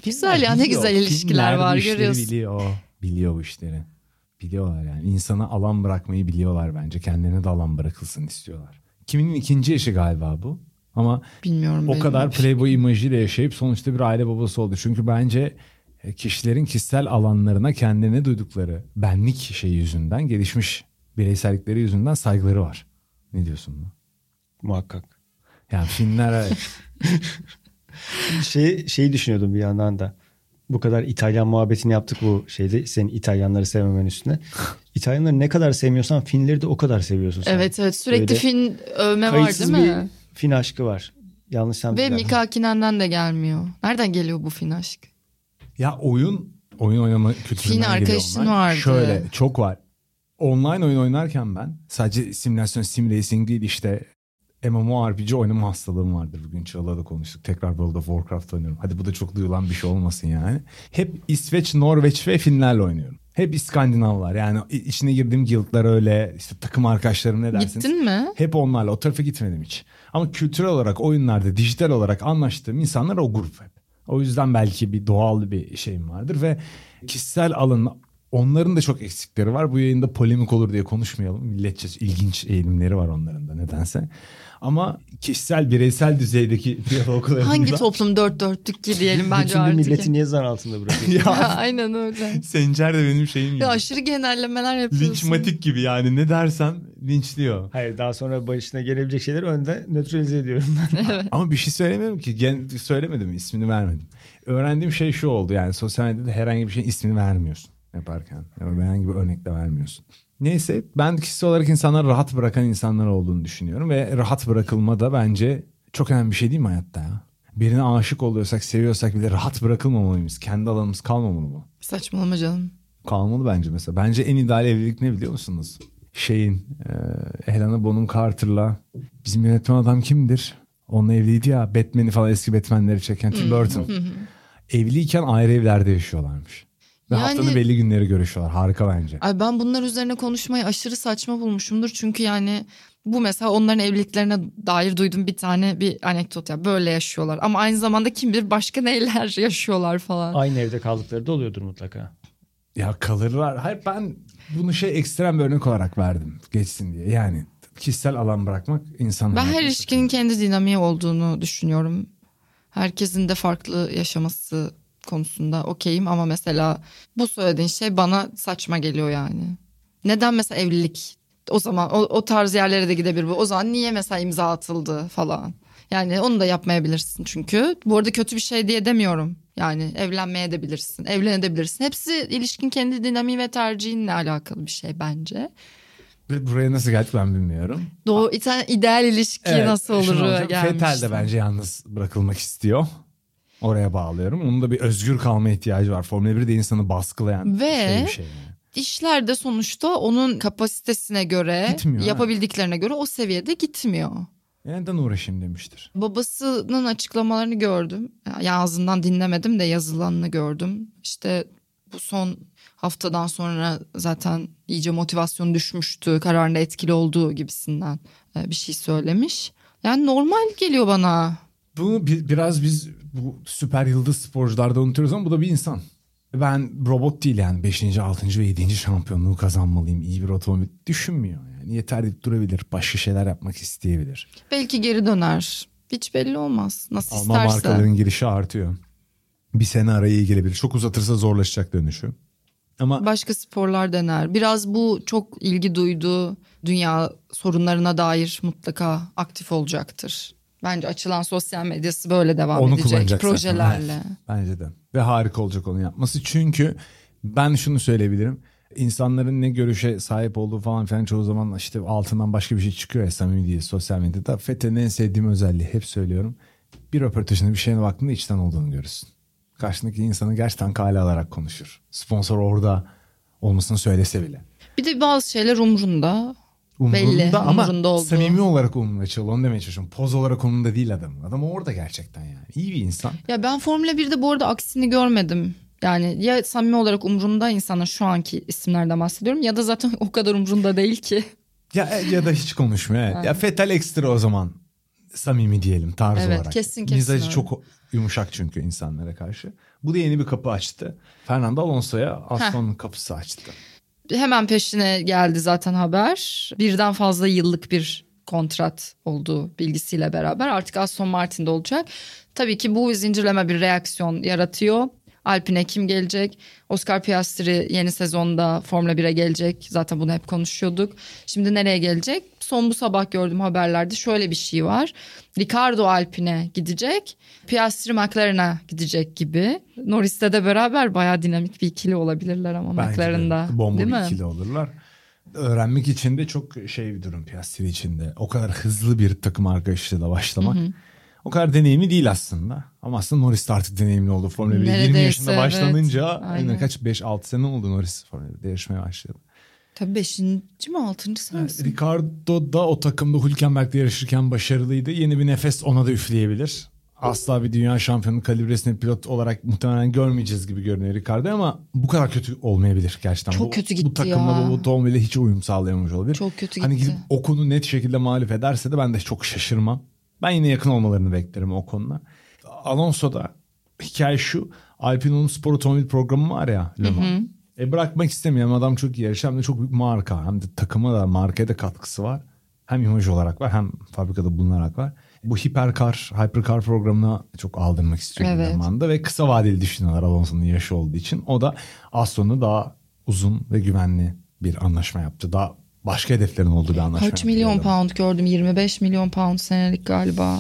Güzel ya, ne güzel ilişkiler var, görüyorsun. Biliyor. Biliyor bu işleri. Biliyorlar yani. İnsana alan bırakmayı biliyorlar bence. Kendilerine de alan bırakılsın istiyorlar. Kiminin ikinci eşi galiba bu. Ama Bilmiyorum. o kadar de. playboy imajıyla yaşayıp sonuçta bir aile babası oldu. Çünkü bence e, kişilerin kişisel alanlarına kendilerine duydukları benlik şeyi yüzünden gelişmiş bireysellikleri yüzünden saygıları var. Ne diyorsun buna? Muhakkak. Yani filmler evet. Şey, şeyi düşünüyordum bir yandan da. Bu kadar İtalyan muhabbetini yaptık bu şeyde. Senin İtalyanları sevmemen üstüne. İtalyanları ne kadar sevmiyorsan Finleri de o kadar seviyorsun sen. Evet evet sürekli Böyle fin övme var değil bir mi? Fin aşkı var. Yanlış Ve anladım. Mika Hakinen'den de gelmiyor. Nereden geliyor bu fin aşk? ya oyun oyun oynama kültüründen Fin geliyor arkadaşın onlar. vardı. Şöyle çok var. Online oyun oynarken ben sadece simülasyon sim racing değil işte MMORPG oynama hastalığım vardır. Bugün Çağla'da da konuştuk. Tekrar World of Warcraft oynuyorum. Hadi bu da çok duyulan bir şey olmasın yani. Hep İsveç, Norveç ve Finlerle oynuyorum. Hep İskandinavlar. Yani içine girdiğim guildlar öyle işte takım arkadaşlarım ne dersiniz? Gittin mi? Hep onlarla o tarafa gitmedim hiç. Ama kültürel olarak oyunlarda dijital olarak anlaştığım insanlar o grup hep. O yüzden belki bir doğal bir şeyim vardır ve kişisel alanın onların da çok eksikleri var. Bu yayında polemik olur diye konuşmayalım. Milletçe ilginç eğilimleri var onların da nedense. Ama kişisel bireysel düzeydeki diyaloglarında... Hangi toplum dört dörtlük ki diyelim bence Bütün artık. milleti niye zan altında bırakıyor? Ya Aynen öyle. Sencer de benim şeyim gibi. Ya aşırı genellemeler yapıyorsun. Linçmatik gibi yani ne dersem linçliyor. Hayır daha sonra başına gelebilecek şeyleri önde nötralize ediyorum ben. Ama bir şey söylemiyorum ki. Gen, söylemedim ismini vermedim. Öğrendiğim şey şu oldu yani sosyal medyada herhangi bir şeyin ismini vermiyorsun yaparken. Yani herhangi bir örnek de vermiyorsun. Neyse ben kişisel olarak insanları rahat bırakan insanlar olduğunu düşünüyorum. Ve rahat bırakılma da bence çok önemli bir şey değil mi hayatta ya? Birine aşık oluyorsak, seviyorsak bile rahat bırakılmamalıyız. Kendi alanımız kalmamalı mı? Saçmalama canım. kalmalı bence mesela. Bence en ideal evlilik ne biliyor musunuz? Şeyin e, Helena Bonham Carter'la bizim yönetmen adam kimdir? Onunla evliydi ya Batman'i falan eski Batman'leri çeken Tim Burton. Evliyken ayrı evlerde yaşıyorlarmış. Ve Yani- haftanın belli günleri görüşüyorlar. Harika bence. Ay ben bunlar üzerine konuşmayı aşırı saçma bulmuşumdur. Çünkü yani bu mesela onların evliliklerine dair duyduğum bir tane bir anekdot ya böyle yaşıyorlar. Ama aynı zamanda kim bilir başka neler yaşıyorlar falan. Aynı evde kaldıkları da oluyordur mutlaka. Ya kalırlar. Hayır ben bunu şey ekstrem bir örnek olarak verdim. Geçsin diye. Yani kişisel alan bırakmak insan Ben her ilişkinin kendi dinamiği olduğunu düşünüyorum. Herkesin de farklı yaşaması konusunda okeyim ama mesela bu söylediğin şey bana saçma geliyor yani. Neden mesela evlilik o zaman o, o tarz yerlere de gidebilir bu. O zaman niye mesela imza atıldı falan. Yani onu da yapmayabilirsin çünkü. Bu arada kötü bir şey diye demiyorum. Yani evlenmeye de bilirsin, evlenebilirsin. Hepsi ilişkin kendi dinamiği ve tercihinle alakalı bir şey bence. Ve buraya nasıl geldik ben bilmiyorum. Doğu ideal ilişki Evet, nasıl olur gelmişti. Fetel de bence yalnız bırakılmak istiyor. Oraya bağlıyorum. Onun da bir özgür kalma ihtiyacı var. Formula 1 de insanı baskılayan Ve- şey bir şey. yani. İşler de sonuçta onun kapasitesine göre, Gitmiyor, yapabildiklerine göre o seviyede gitmiyor. Neden uğraşayım demiştir. Babasının açıklamalarını gördüm. Yani ağzından dinlemedim de yazılanını gördüm. İşte bu son haftadan sonra zaten iyice motivasyon düşmüştü. Kararında etkili olduğu gibisinden e, bir şey söylemiş. Yani normal geliyor bana. Bunu bi- biraz biz bu süper yıldız sporcularda unutuyoruz ama bu da bir insan. Ben robot değil yani 5. 6. ve 7. şampiyonluğu kazanmalıyım. iyi bir otomobil düşünmüyor. Yani yeter deyip durabilir. Başka şeyler yapmak isteyebilir. Belki geri döner. Hiç belli olmaz. Nasıl Alman isterse. markaların girişi artıyor. Bir sene araya iyi gelebilir. Çok uzatırsa zorlaşacak dönüşü. Ama Başka sporlar dener. Biraz bu çok ilgi duyduğu dünya sorunlarına dair mutlaka aktif olacaktır. Bence açılan sosyal medyası böyle devam onu edecek projelerle. Evet, bence de. Ve harika olacak onu yapması. Çünkü ben şunu söyleyebilirim. İnsanların ne görüşe sahip olduğu falan filan çoğu zaman işte altından başka bir şey çıkıyor ya samimi değil sosyal medyada. Fethi'nin en sevdiğim özelliği hep söylüyorum. Bir röportajına bir şeyine baktığında içten olduğunu görürsün. Karşındaki insanı gerçekten kale alarak konuşur. Sponsor orada olmasını söylese bile. Bir de bazı şeyler umrunda. Umrunda Belli, ama olduğu. samimi olarak umrunda çalıyor. Onu demeye çalışıyorum. Poz olarak umrunda değil adam. Adam orada gerçekten yani. İyi bir insan. Ya ben Formula 1'de bu arada aksini görmedim. Yani ya samimi olarak umrunda insanlar şu anki isimlerden bahsediyorum ya da zaten o kadar umrunda değil ki. Ya ya da hiç konuşmuyor. Evet. Ya Fetal ekstra o zaman samimi diyelim tarz Evet, olarak. kesin, kesin Mizacı öyle. çok yumuşak çünkü insanlara karşı. Bu da yeni bir kapı açtı. Fernando Alonso'ya Aston'un kapısı açtı. Hemen peşine geldi zaten haber. Birden fazla yıllık bir kontrat olduğu bilgisiyle beraber artık Aston Martin'de olacak. Tabii ki bu zincirleme bir reaksiyon yaratıyor. Alpine kim gelecek? Oscar Piastri yeni sezonda Formula 1'e gelecek. Zaten bunu hep konuşuyorduk. Şimdi nereye gelecek? Son bu sabah gördüğüm haberlerde şöyle bir şey var. Ricardo Alpine gidecek. Piastri McLaren'a gidecek gibi. Norris'le de beraber bayağı dinamik bir ikili olabilirler ama Bence de McLaren'da. bomba değil bir mi? ikili olurlar. Öğrenmek için de çok şey bir durum Piastri için de. O kadar hızlı bir takım arkadaşıyla başlamak. O kadar deneyimli değil aslında. Ama aslında Norris de artık deneyimli oldu Formula 1'e. 20 Neredeyse, yaşında evet. başlanınca Aynen. yani kaç 5-6 sene oldu Norris Formula 1'de yarışmaya başladı. Tabii beşinci mi altıncı senesi? mi? Ricardo da o takımda Hülkenberg'de yarışırken başarılıydı. Yeni bir nefes ona da üfleyebilir. Asla bir dünya şampiyonu kalibresinde pilot olarak muhtemelen görmeyeceğiz gibi görünüyor Ricardo ama bu kadar kötü olmayabilir gerçekten. Çok bu, kötü Bu gitti takımla ya. bu otomobile hiç uyum sağlayamamış olabilir. Çok kötü Hani gitti. gidip Ocon'u net şekilde mağlup ederse de ben de çok şaşırmam. Ben yine yakın olmalarını beklerim Ocon'la. Alonso'da hikaye şu. Alpine'nin spor otomobil programı var ya Le Mans. E bırakmak istemiyorum. Adam çok iyi yarışıyor. Hem de çok büyük marka. Hem de takıma da markaya da katkısı var. Hem imaj olarak var hem fabrikada bulunarak var. Bu hiperkar, hypercar programına çok aldırmak istiyor Evet. zamanda. Ve kısa vadeli düşünüyorlar Alonso'nun yaşı olduğu için. O da sonra daha uzun ve güvenli bir anlaşma yaptı. Daha başka hedeflerin olduğu bir anlaşma Kaç milyon adam. pound gördüm? 25 milyon pound senelik galiba.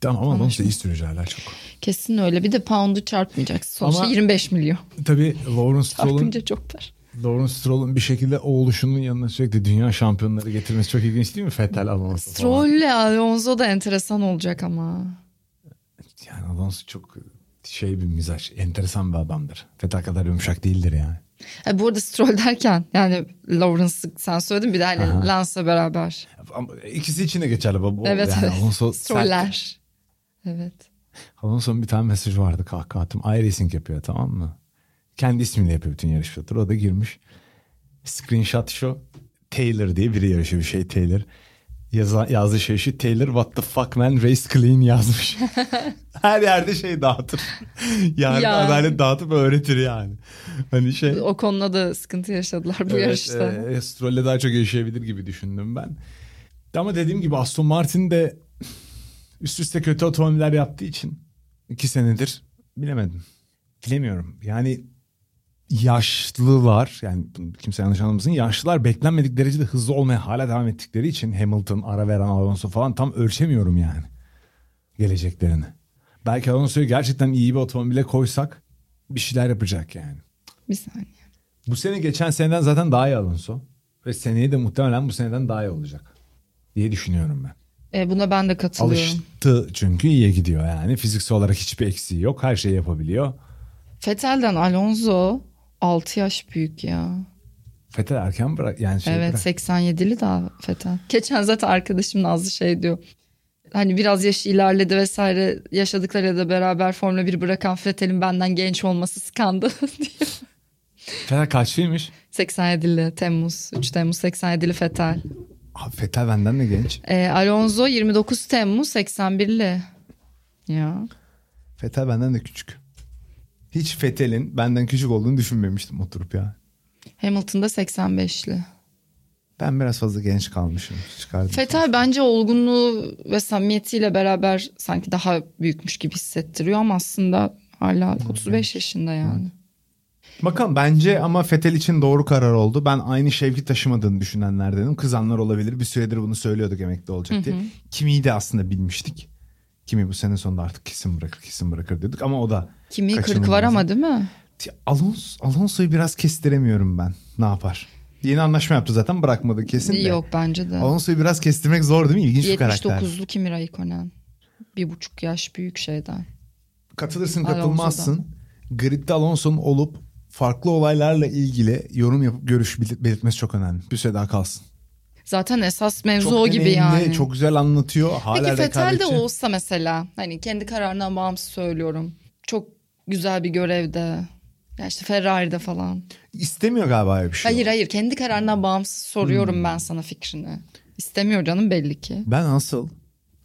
Tamam ama Alonso iyi sürücü hala çok. Kesin öyle. Bir de pound'u çarpmayacaksın. Sonuçta Ama- 25 milyon. Tabii Lawrence Stroll'un Çarpınca çok var. Lawrence Stroll'un bir şekilde o oluşunun yanına sürekli dünya şampiyonları getirmesi çok ilginç değil mi? Vettel Alonso falan. Stroll ile Alonso da enteresan olacak ama. Yani Alonso çok Şey bir mizaç. Enteresan bir adamdır. Feta kadar yumuşak değildir yani. Ha, bu arada Stroll derken yani Lawrence'ı sen söyledin bir de hani. Lance'la beraber. Ama ikisi için de geçerli bu. evet yani evet. Alonso, Stroller. Evet. Alonso'nun bir tane mesajı vardı kahkaha attım. iRacing yapıyor tamam mı? Kendi ismiyle yapıyor bütün yarış pilotları. O da girmiş. Screenshot şu. Taylor diye biri yarışıyor bir şey Taylor. Yaza, yazdığı şey şu Taylor what the fuck man race clean yazmış. Her yerde şey dağıtır. Yani Ya. adalet dağıtıp öğretir yani. Hani şey. O konuda da sıkıntı yaşadılar bu Evet, yarışta. E, Stroll'le daha çok yaşayabilir gibi düşündüm ben. Ama dediğim gibi Aston Martin de üst üste kötü otomobiller yaptığı için iki senedir bilemedim. Bilemiyorum. Yani yaşlılar yani kimse yanlış anlamasın yaşlılar beklenmedik derecede hızlı olmaya hala devam ettikleri için Hamilton, ara veren Alonso falan tam ölçemiyorum yani geleceklerini. Belki Alonso'yu gerçekten iyi bir otomobile koysak bir şeyler yapacak yani. Bir saniye. Bu sene geçen seneden zaten daha iyi Alonso. Ve seneye de muhtemelen bu seneden daha iyi olacak. Diye düşünüyorum ben. E, buna ben de katılıyorum. Alıştı çünkü iyiye gidiyor yani. Fiziksel olarak hiçbir eksiği yok. Her şeyi yapabiliyor. Vettel'den Alonso 6 yaş büyük ya. Vettel erken bırak yani şey evet bırak. 87'li daha Vettel. Geçen zaten arkadaşım Nazlı şey diyor. Hani biraz yaşı ilerledi vesaire yaşadıklarıyla da beraber Formula 1 bırakan Vettel'in benden genç olması skandal diyor. Vettel kaçlıymış? 87'li Temmuz 3 Temmuz 87'li Vettel. Abi Vettel benden de genç. E, Alonso 29 Temmuz 81'li. Ya. Vettel benden de küçük. Hiç Vettel'in benden küçük olduğunu düşünmemiştim oturup ya. Hamilton'da 85'li. Ben biraz fazla genç kalmışım. Çıkardım. Vettel bence olgunluğu ve samimiyetiyle beraber sanki daha büyükmüş gibi hissettiriyor ama aslında hala 35 yaşında yani. Bakalım bence ama Fetel için doğru karar oldu. Ben aynı şevki taşımadığını düşünenlerdenim. Kızanlar olabilir. Bir süredir bunu söylüyorduk emekli olacak diye. Kimi'yi de aslında bilmiştik. Kimi bu sene sonunda artık kesin bırakır kesin bırakır dedik ama o da Kimi 40 kaçınılmaz. var ama değil mi? Alonso, Alonso'yu biraz kestiremiyorum ben. Ne yapar? Yeni anlaşma yaptı zaten bırakmadı kesin de. Yok bence de. Alonso'yu biraz kestirmek zor değil mi? İlginç bir karakter. 79'lu Kimi Raikkonen. Bir buçuk yaş büyük şeyden. Katılırsın Alonso'dan. katılmazsın. Grid'de Alonso'nun olup farklı olaylarla ilgili yorum yapıp görüş belirt- belirtmesi çok önemli. Bir süre daha kalsın. Zaten esas mevzu Çok o gibi deneyimli, yani. Çok güzel anlatıyor. Hala Peki Vettel de olsa mesela hani kendi kararından bağımsız söylüyorum. Çok güzel bir görevde. Ya işte Ferrari'de falan. İstemiyor galiba öyle bir şey. Hayır hayır kendi kararından bağımsız soruyorum Hmm. ben sana fikrini. İstemiyor canım belli ki. Ben asıl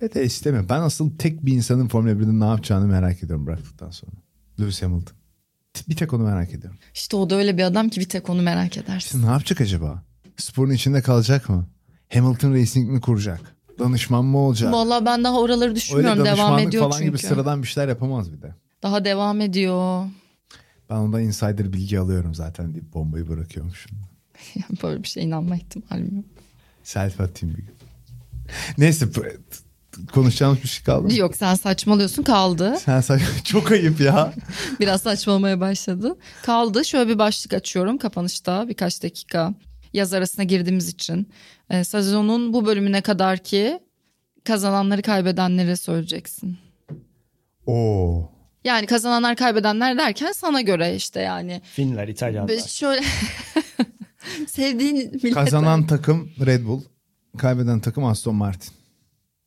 Vettel istemiyor. Ben asıl tek bir insanın Formula 1'de ne yapacağını merak ediyorum bıraktıktan sonra. Lewis Hamilton. Bir tek onu merak ediyorum. İşte o da öyle bir adam ki bir tek onu merak İşte edersin. ne yapacak acaba? Sporun içinde kalacak mı? Hamilton Racing mi kuracak? Danışman mı olacak? Vallahi ben daha oraları Öyle düşünmüyorum. Devam danışmanlık ediyor falan çünkü. gibi sıradan bir şeyler yapamaz bir de. Daha devam ediyor. Ben ondan insider bilgi alıyorum zaten deyip bombayı bırakıyormuşum. Böyle bir şey inanma ihtimalim yok. Selfie atayım bir gün. Neyse konuşacağımız bir şey kaldı mı? Yok sen saçmalıyorsun kaldı. Sen say- çok ayıp ya. Biraz saçmalamaya başladı. Kaldı. Şöyle bir başlık açıyorum kapanışta birkaç dakika. Yaz arasına girdiğimiz için. Ee, sezonun bu bölümüne kadar ki kazananları kaybedenleri söyleyeceksin. Oo. Yani kazananlar kaybedenler derken sana göre işte yani. Finler, İtalyanlar. Şöyle sevdiğin milletler. Kazanan takım Red Bull. Kaybeden takım Aston Martin.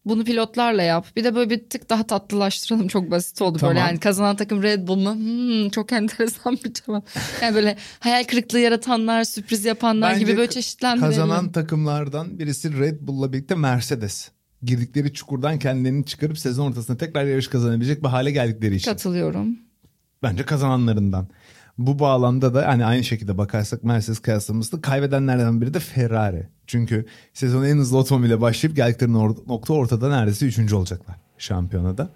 Bunu pilotlarla yap. Bir de böyle bir tık daha tatlılaştıralım. Çok basit oldu Tamam. böyle. Yani kazanan takım Red Bull mu? Hmm, çok enteresan bir cevap. Yani böyle hayal kırıklığı yaratanlar, sürpriz yapanlar Bence gibi böyle çeşitlendirelim. Kazanan takımlardan birisi Red Bull'la birlikte Mercedes. Girdikleri çukurdan kendilerini çıkarıp sezon ortasında tekrar yarış kazanabilecek bir hale geldikleri için. Katılıyorum. Bence kazananlarından. Bu bağlamda da hani aynı şekilde bakarsak Mercedes kıyaslamamızda kaybedenlerden biri de Ferrari. Çünkü sezon en hızlı otomobile başlayıp geldikleri nokta ortada neredeyse üçüncü olacaklar şampiyonada.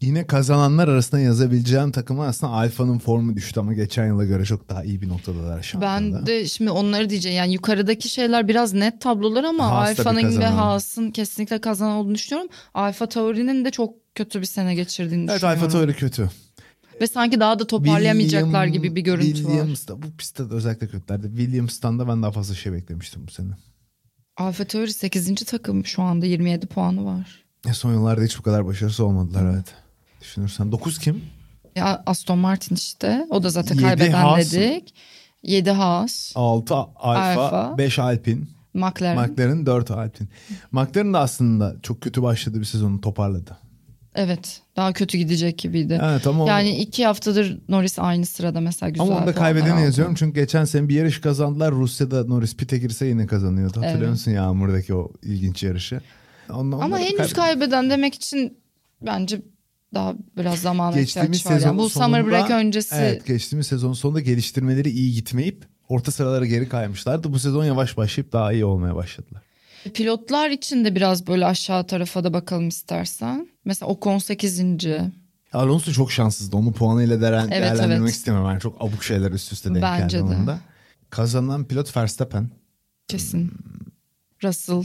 Yine kazananlar arasında yazabileceğim takımı aslında Alfa'nın formu düştü ama geçen yıla göre çok daha iyi bir noktadalar şampiyonada. Ben de şimdi onları diyeceğim. Yani yukarıdaki şeyler biraz net tablolar ama Haas Alfa'nın ve. Haas'ın kesinlikle kazanan olduğunu düşünüyorum. Alfa Tauri'nin de çok kötü bir sene geçirdiğini Evet düşünüyorum. Alfa Tauri kötü. Ve sanki daha da toparlayamayacaklar William- gibi bir görüntü var. Williams'da bu pistte de özellikle kötülerdi. Williams'tan da ben daha fazla şey beklemiştim bu sene. Alfa Tauri 8. takım şu anda 27 puanı var. Ya son yıllarda hiç bu kadar başarısı olmadılar evet. Düşünürsen 9 kim? Ya Aston Martin işte. O da zaten Yedi kaybeden Haas. dedik. 7 Haas, 6 Alfa, Alfa. 5 Alpin. McLaren. McLaren 4 Alpin. McLaren da aslında çok kötü başladı bir sezonu toparladı. Evet daha kötü gidecek gibiydi. Evet ama Yani iki haftadır Norris aynı sırada mesela güzel ama onda puanlar kaybedeni yazıyorum çünkü geçen sene bir yarış kazandılar. Rusya'da Norris pite girse yine kazanıyordu. Hatırlıyor Evet. musun Yağmur'daki o ilginç yarışı? Ondan, Ama henüz kaybeden demek için bence daha biraz zamana Geçtiğimiz ihtiyaç var. sezon Yani bu summer break öncesi Evet geçtiğimiz sezon sonunda geliştirmeleri iyi gitmeyip orta sıralara geri kaymışlardı. Bu sezon yavaş başlayıp daha iyi olmaya başladılar. pilotlar için de biraz böyle aşağı tarafa da bakalım istersen. Mesela Ocon 8. Alonso çok şanssızdı. Onu puanıyla değer, Evet, değerlendirmek evet. istemem. Yani çok abuk şeyler üst üste denk Bence geldi de. onun da. Kazanan pilot Verstappen. Kesin. Russell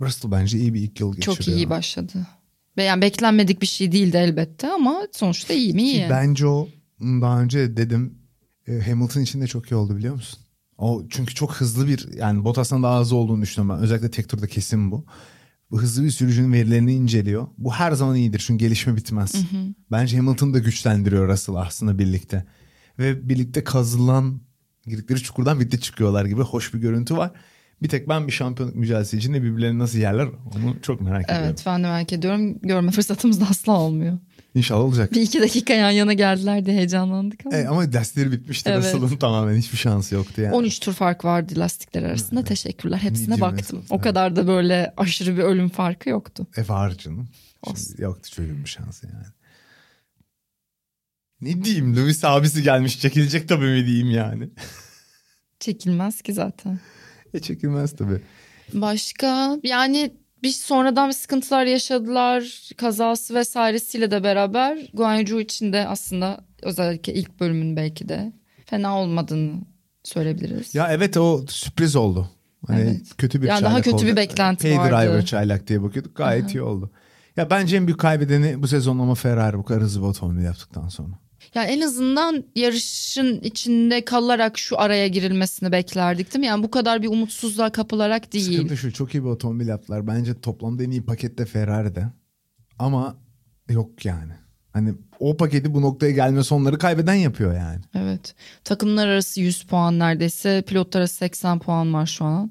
Russell bence iyi bir ilk yıl geçiriyor. çok iyi başladı. Ve yani beklenmedik bir şey değildi elbette ama sonuçta iyi mi iyi. Bence o daha önce dedim e, Hamilton için de çok iyi oldu biliyor musun? O çünkü çok hızlı bir yani Bottas'tan daha hızlı olduğunu düşünüyorum ben. Özellikle tek turda kesin bu. Bu hızlı bir sürücünün verilerini inceliyor. Bu her zaman iyidir çünkü gelişme bitmez. Bence Hamilton da güçlendiriyor Russell aslında birlikte. Ve birlikte kazılan girdikleri çukurdan birlikte çıkıyorlar gibi hoş bir görüntü var. Bir tek ben bir şampiyonluk mücadelesi içinde birbirlerini nasıl yerler onu çok merak ediyorum. Evet ben de merak ediyorum. Görme fırsatımız da asla olmuyor. İnşallah olacak. Bir iki dakika yan yana geldiler diye heyecanlandık ama. E, ama dersleri bitmişti. Evet. Russell'ın tamamen hiçbir şansı yoktu yani. 13 tur fark vardı lastikler arasında. Teşekkürler. Hepsine Medium baktım. mesafe, O kadar da böyle aşırı bir ölüm farkı yoktu. E var canım. Şimdi yoktu çocuğun bir şansı yani. Ne diyeyim Lewis abisi gelmiş çekilecek tabii mi diyeyim yani. Çekilmez ki zaten. Çekilmez tabii. Başka yani bir sonradan bir sıkıntılar yaşadılar. Kazası vesairesiyle de beraber Guanyu için de aslında özellikle ilk bölümün belki de fena olmadığını söyleyebiliriz. Ya evet o sürpriz oldu. Hani Evet. kötü bir Yani daha kötü bir oldu. beklenti Pay vardı. driver çaylak diye bakıyorduk. Gayet iyi oldu. Ya bence en büyük kaybedeni bu sezon ama Ferrari bu kadar hızlı bir otomobil yaptıktan sonra. Ya en azından yarışın içinde kalarak şu araya girilmesini beklerdik değil mi? Yani bu kadar bir umutsuzluğa kapılarak değil. Sıkıntı şu çok iyi bir otomobil yaptılar. Bence toplamda en iyi pakette Ferrari'de. Ama yok yani. Hani o paketi bu noktaya gelmesi onları kaybeden yapıyor yani. Evet. Takımlar arası 100 puan neredeyse. Pilotlar arası 80 puan var şu an.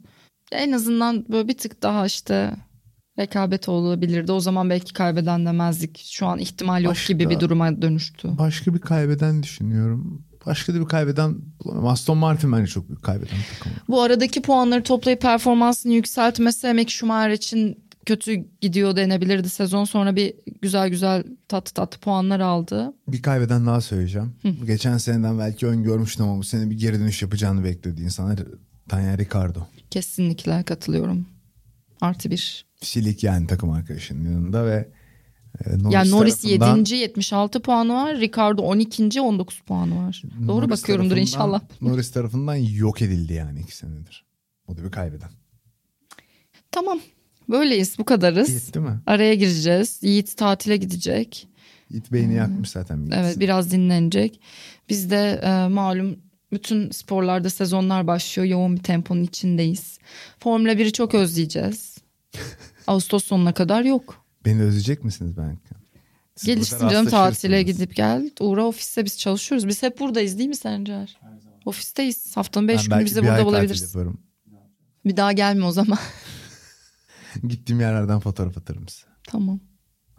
En azından böyle bir tık daha işte rekabet olabilirdi. O zaman belki kaybeden demezdik. Şu an ihtimal yok Başka- gibi bir duruma dönüştü. Başka bir kaybeden düşünüyorum. Başka da bir kaybeden bulamıyorum. Aston Martin bence çok büyük kaybeden takım. Bu aradaki puanları toplayıp performansını yükseltmesi Mick Schumacher için kötü gidiyor denebilirdi. Sezon sonra bir güzel güzel tatlı tatlı puanlar aldı. Bir kaybeden daha söyleyeceğim. Geçen seneden belki öngörmüştüm ama bu sene bir geri dönüş yapacağını beklediği insanlar Tanya Ricardo. Kesinlikle katılıyorum. Artı bir. Silik yani takım arkadaşının yanında ve e, Norris yani Norris tarafından- 7. 76 puanı var. Ricardo 12. 19 puanı var. Doğru Norris bakıyorumdur tarafından- inşallah. Norris tarafından yok edildi yani iki senedir. O da bir kaybeden. Tamam. Böyleyiz bu kadarız. Yiğit değil mi? Araya gireceğiz. Yiğit tatile gidecek. Yiğit beyni yakmış zaten. Yiğit. Evet biraz dinlenecek. Biz de e, malum bütün sporlarda sezonlar başlıyor. Yoğun bir temponun içindeyiz. Formula 1'i çok özleyeceğiz. Ağustos sonuna kadar yok. Beni özleyecek misiniz belki? Siz burada canım tatile gidip gel. Uğra ofiste biz çalışıyoruz. Biz hep buradayız değil mi Sencer? Ofisteyiz. Haftanın 5 Ben günü bizi burada bulabilirsin. Bir daha gelme o zaman. Gittiğim yerlerden fotoğraf atarım size. tamam.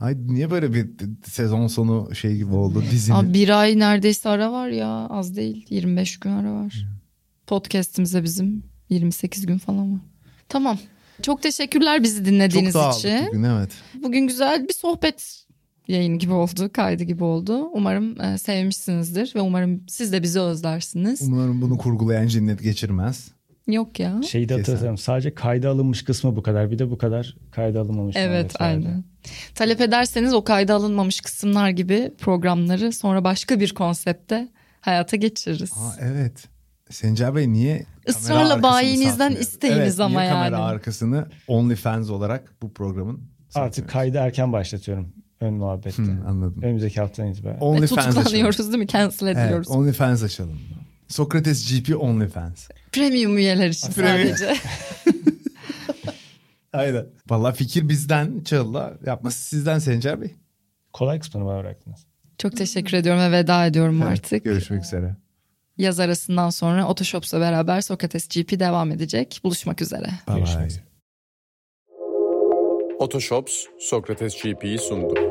Ay niye böyle bir sezon sonu şey gibi oldu dizinin? Abi bir ay neredeyse ara var ya az değil 25 gün ara var. Podcast'imize bizim 28 gün falan var. Tamam. Çok teşekkürler bizi Çok dinlediğiniz dağıldık için. bugün evet. Bugün güzel bir sohbet yayını gibi oldu, kaydı gibi oldu. Umarım e, sevmişsinizdir ve umarım siz de bizi özlersiniz. Umarım bunu kurgulayan cinnet geçirmez. Yok ya. Şeyi de hatırlatalım. Sadece kayda alınmış kısmı bu kadar. Bir de bu kadar kayda alınmamış. Evet aynen. Talep ederseniz o kayda alınmamış kısımlar gibi programları sonra başka bir konsepte hayata geçiririz. Aa, evet. Sencer Bey niye kamera arkasını bayinizden isteyiniz evet, ama niye kamera yani. arkasını OnlyFans olarak bu programın Artık kaydı erken başlatıyorum ön muhabbette. Hı, anladım. Önümüzdeki haftadan itibaren. OnlyFans açalım. tutuklanıyoruz değil mi? Cancel ediyoruz. Evet, OnlyFans açalım. Sokrates GP OnlyFans. Premium üyeler için Premium. sadece. Aynen. Valla fikir bizden Çağıl'la yapması sizden Sencer Bey. Kolay kısmını bana bıraktınız. Çok teşekkür ediyorum ve veda ediyorum artık. Görüşmek üzere. Yaz arasından sonra Otoshops'la beraber Sokrates GP devam edecek. Buluşmak üzere. Bye Görüşmek bye. üzere. Otoshops, Sokrates GP'yi sundu.